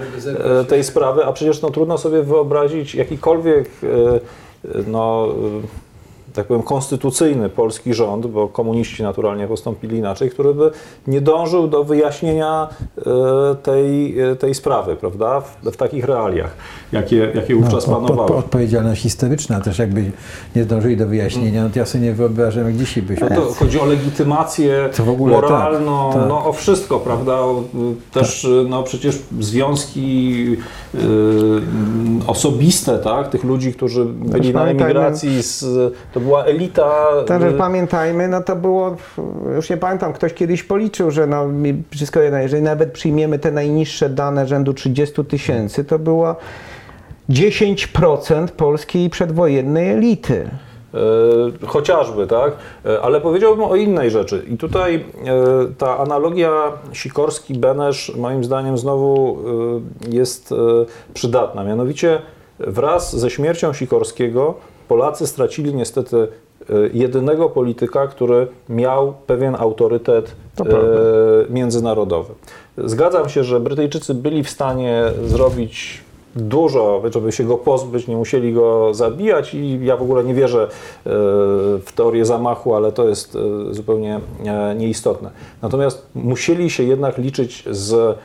S3: e, tej sprawy, a przecież no, trudno sobie wyobrazić jakikolwiek e, e, no, e, tak powiem, konstytucyjny polski rząd, bo komuniści naturalnie postąpili inaczej, który by nie dążył do wyjaśnienia e, tej, e, tej sprawy, prawda, w, w takich realiach, jakie, jakie wówczas
S1: No,
S3: panowały.
S1: odpowiedzialność historyczna też jakby nie zdążyli do wyjaśnienia, no to ja sobie nie wyobrażam, jak dzisiaj byśmy...
S3: No to chodzi o legitymację
S1: To w ogóle tak,
S3: moralną,
S1: tak.
S3: no o wszystko, prawda? Też y, no przecież związki y, osobiste, tak? Tych ludzi, którzy byli na emigracji, z, to była elita.
S2: Także
S3: y,
S2: pamiętajmy, no to było, już nie pamiętam, ktoś kiedyś policzył, że no wszystko jedno, jeżeli nawet przyjmiemy te najniższe dane rzędu 30 tysięcy, to było 10% polskiej przedwojennej elity.
S3: E, chociażby, tak? E, Ale powiedziałbym o innej rzeczy. I tutaj e, ta analogia Sikorski-Benesz moim zdaniem znowu e, jest przydatna. Mianowicie wraz ze śmiercią Sikorskiego Polacy stracili niestety e, jedynego polityka, który miał pewien autorytet
S2: To
S3: e, międzynarodowy. Zgadzam się, że Brytyjczycy byli w stanie zrobić dużo, żeby się go pozbyć, nie musieli go zabijać i ja w ogóle nie wierzę e, w teorię zamachu, ale to jest zupełnie nieistotne. Natomiast musieli się jednak liczyć z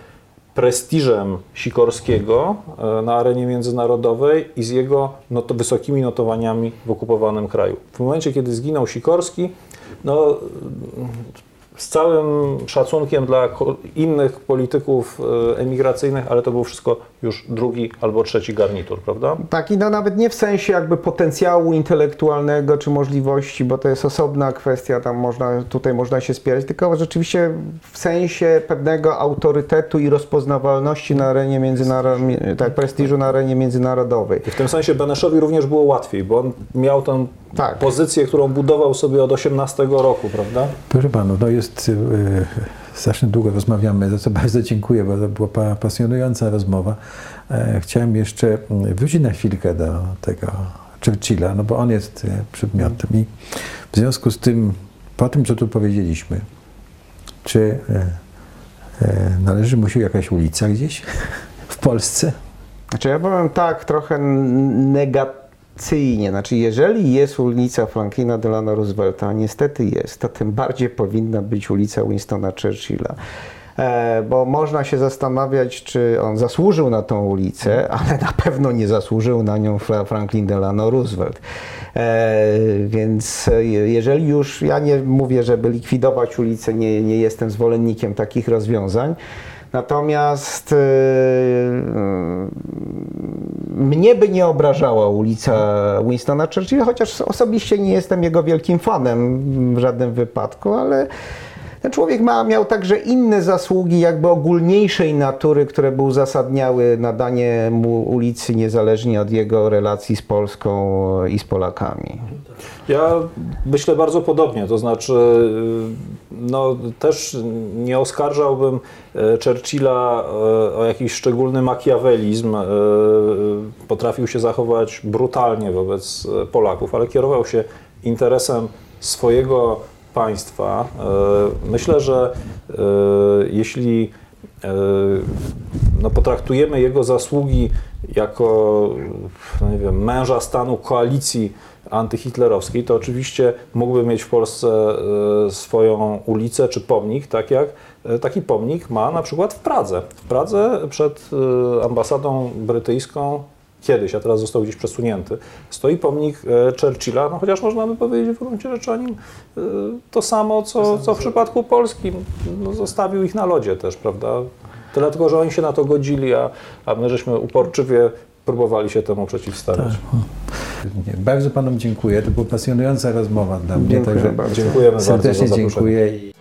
S3: prestiżem Sikorskiego e, na arenie międzynarodowej i z jego not- wysokimi notowaniami w okupowanym kraju. W momencie, kiedy zginął Sikorski, no, z całym szacunkiem dla innych polityków e, emigracyjnych, ale to był wszystko już drugi albo trzeci garnitur, prawda?
S2: Taki no nawet nie w sensie jakby potencjału intelektualnego czy możliwości, bo to jest osobna kwestia, tam można, tutaj można się spierać, tylko rzeczywiście w sensie pewnego autorytetu i rozpoznawalności na arenie międzynarodowej, tak, prestiżu na arenie międzynarodowej.
S3: I w tym sensie Beneszowi również było łatwiej, bo on miał tę
S2: Tak.
S3: pozycję, którą budował sobie od 18 roku, prawda?
S1: Proszę panów, no jest, y, strasznie długo rozmawiamy, za co bardzo dziękuję, bo to była pa- pasjonująca rozmowa. E, chciałem jeszcze mm, wrócić na chwilkę do tego Churchilla, no bo on jest y, przedmiotem i w związku z tym, po tym, co tu powiedzieliśmy, czy e, e, należy mu się jakaś ulica gdzieś (laughs) w Polsce?
S2: Znaczy ja powiem tak trochę negacyjnie, znaczy jeżeli jest ulica Franklina Delano Roosevelta, a niestety jest, to tym bardziej powinna być ulica Winstona Churchilla. E, bo można się zastanawiać, czy on zasłużył na tą ulicę, ale na pewno nie zasłużył na nią Fra- Franklin Delano Roosevelt. E, więc e, jeżeli już, ja nie mówię, żeby likwidować ulicę, nie, nie jestem zwolennikiem takich rozwiązań, Natomiast e, mnie by nie obrażała ulica Winstona Churchilla, chociaż osobiście nie jestem jego wielkim fanem w żadnym wypadku, ale ten człowiek ma, miał także inne zasługi, jakby ogólniejszej natury, które by uzasadniały nadanie mu ulicy niezależnie od jego relacji z Polską i z Polakami.
S3: Ja myślę bardzo podobnie, to znaczy no, też nie oskarżałbym e, Churchilla e, o jakiś szczególny makiawelizm. e, Potrafił się zachować brutalnie wobec Polaków, ale kierował się interesem swojego państwa. E, Myślę, że e, jeśli e, no, potraktujemy jego zasługi jako no nie wiem, męża stanu koalicji antyhitlerowskiej, to oczywiście mógłby mieć w Polsce swoją ulicę czy pomnik, tak jak taki pomnik ma na przykład w Pradze. W Pradze przed ambasadą brytyjską kiedyś, a teraz został gdzieś przesunięty, stoi pomnik e, Churchilla, no chociaż można by powiedzieć w gruncie rzeczy o nim e, to samo, co, co w przypadku polskim. No, zostawił ich na lodzie też, prawda? Tyle tylko, że oni się na to godzili, a, a my żeśmy uporczywie próbowali się temu przeciwstawiać.
S1: Tak. Bardzo panom dziękuję. To była pasjonująca rozmowa dla mnie.
S2: Dziękuję
S1: Także
S2: bardzo.
S3: Dziękujemy bardzo za
S1: serdecznie
S3: zaproszenie.
S1: dziękuję.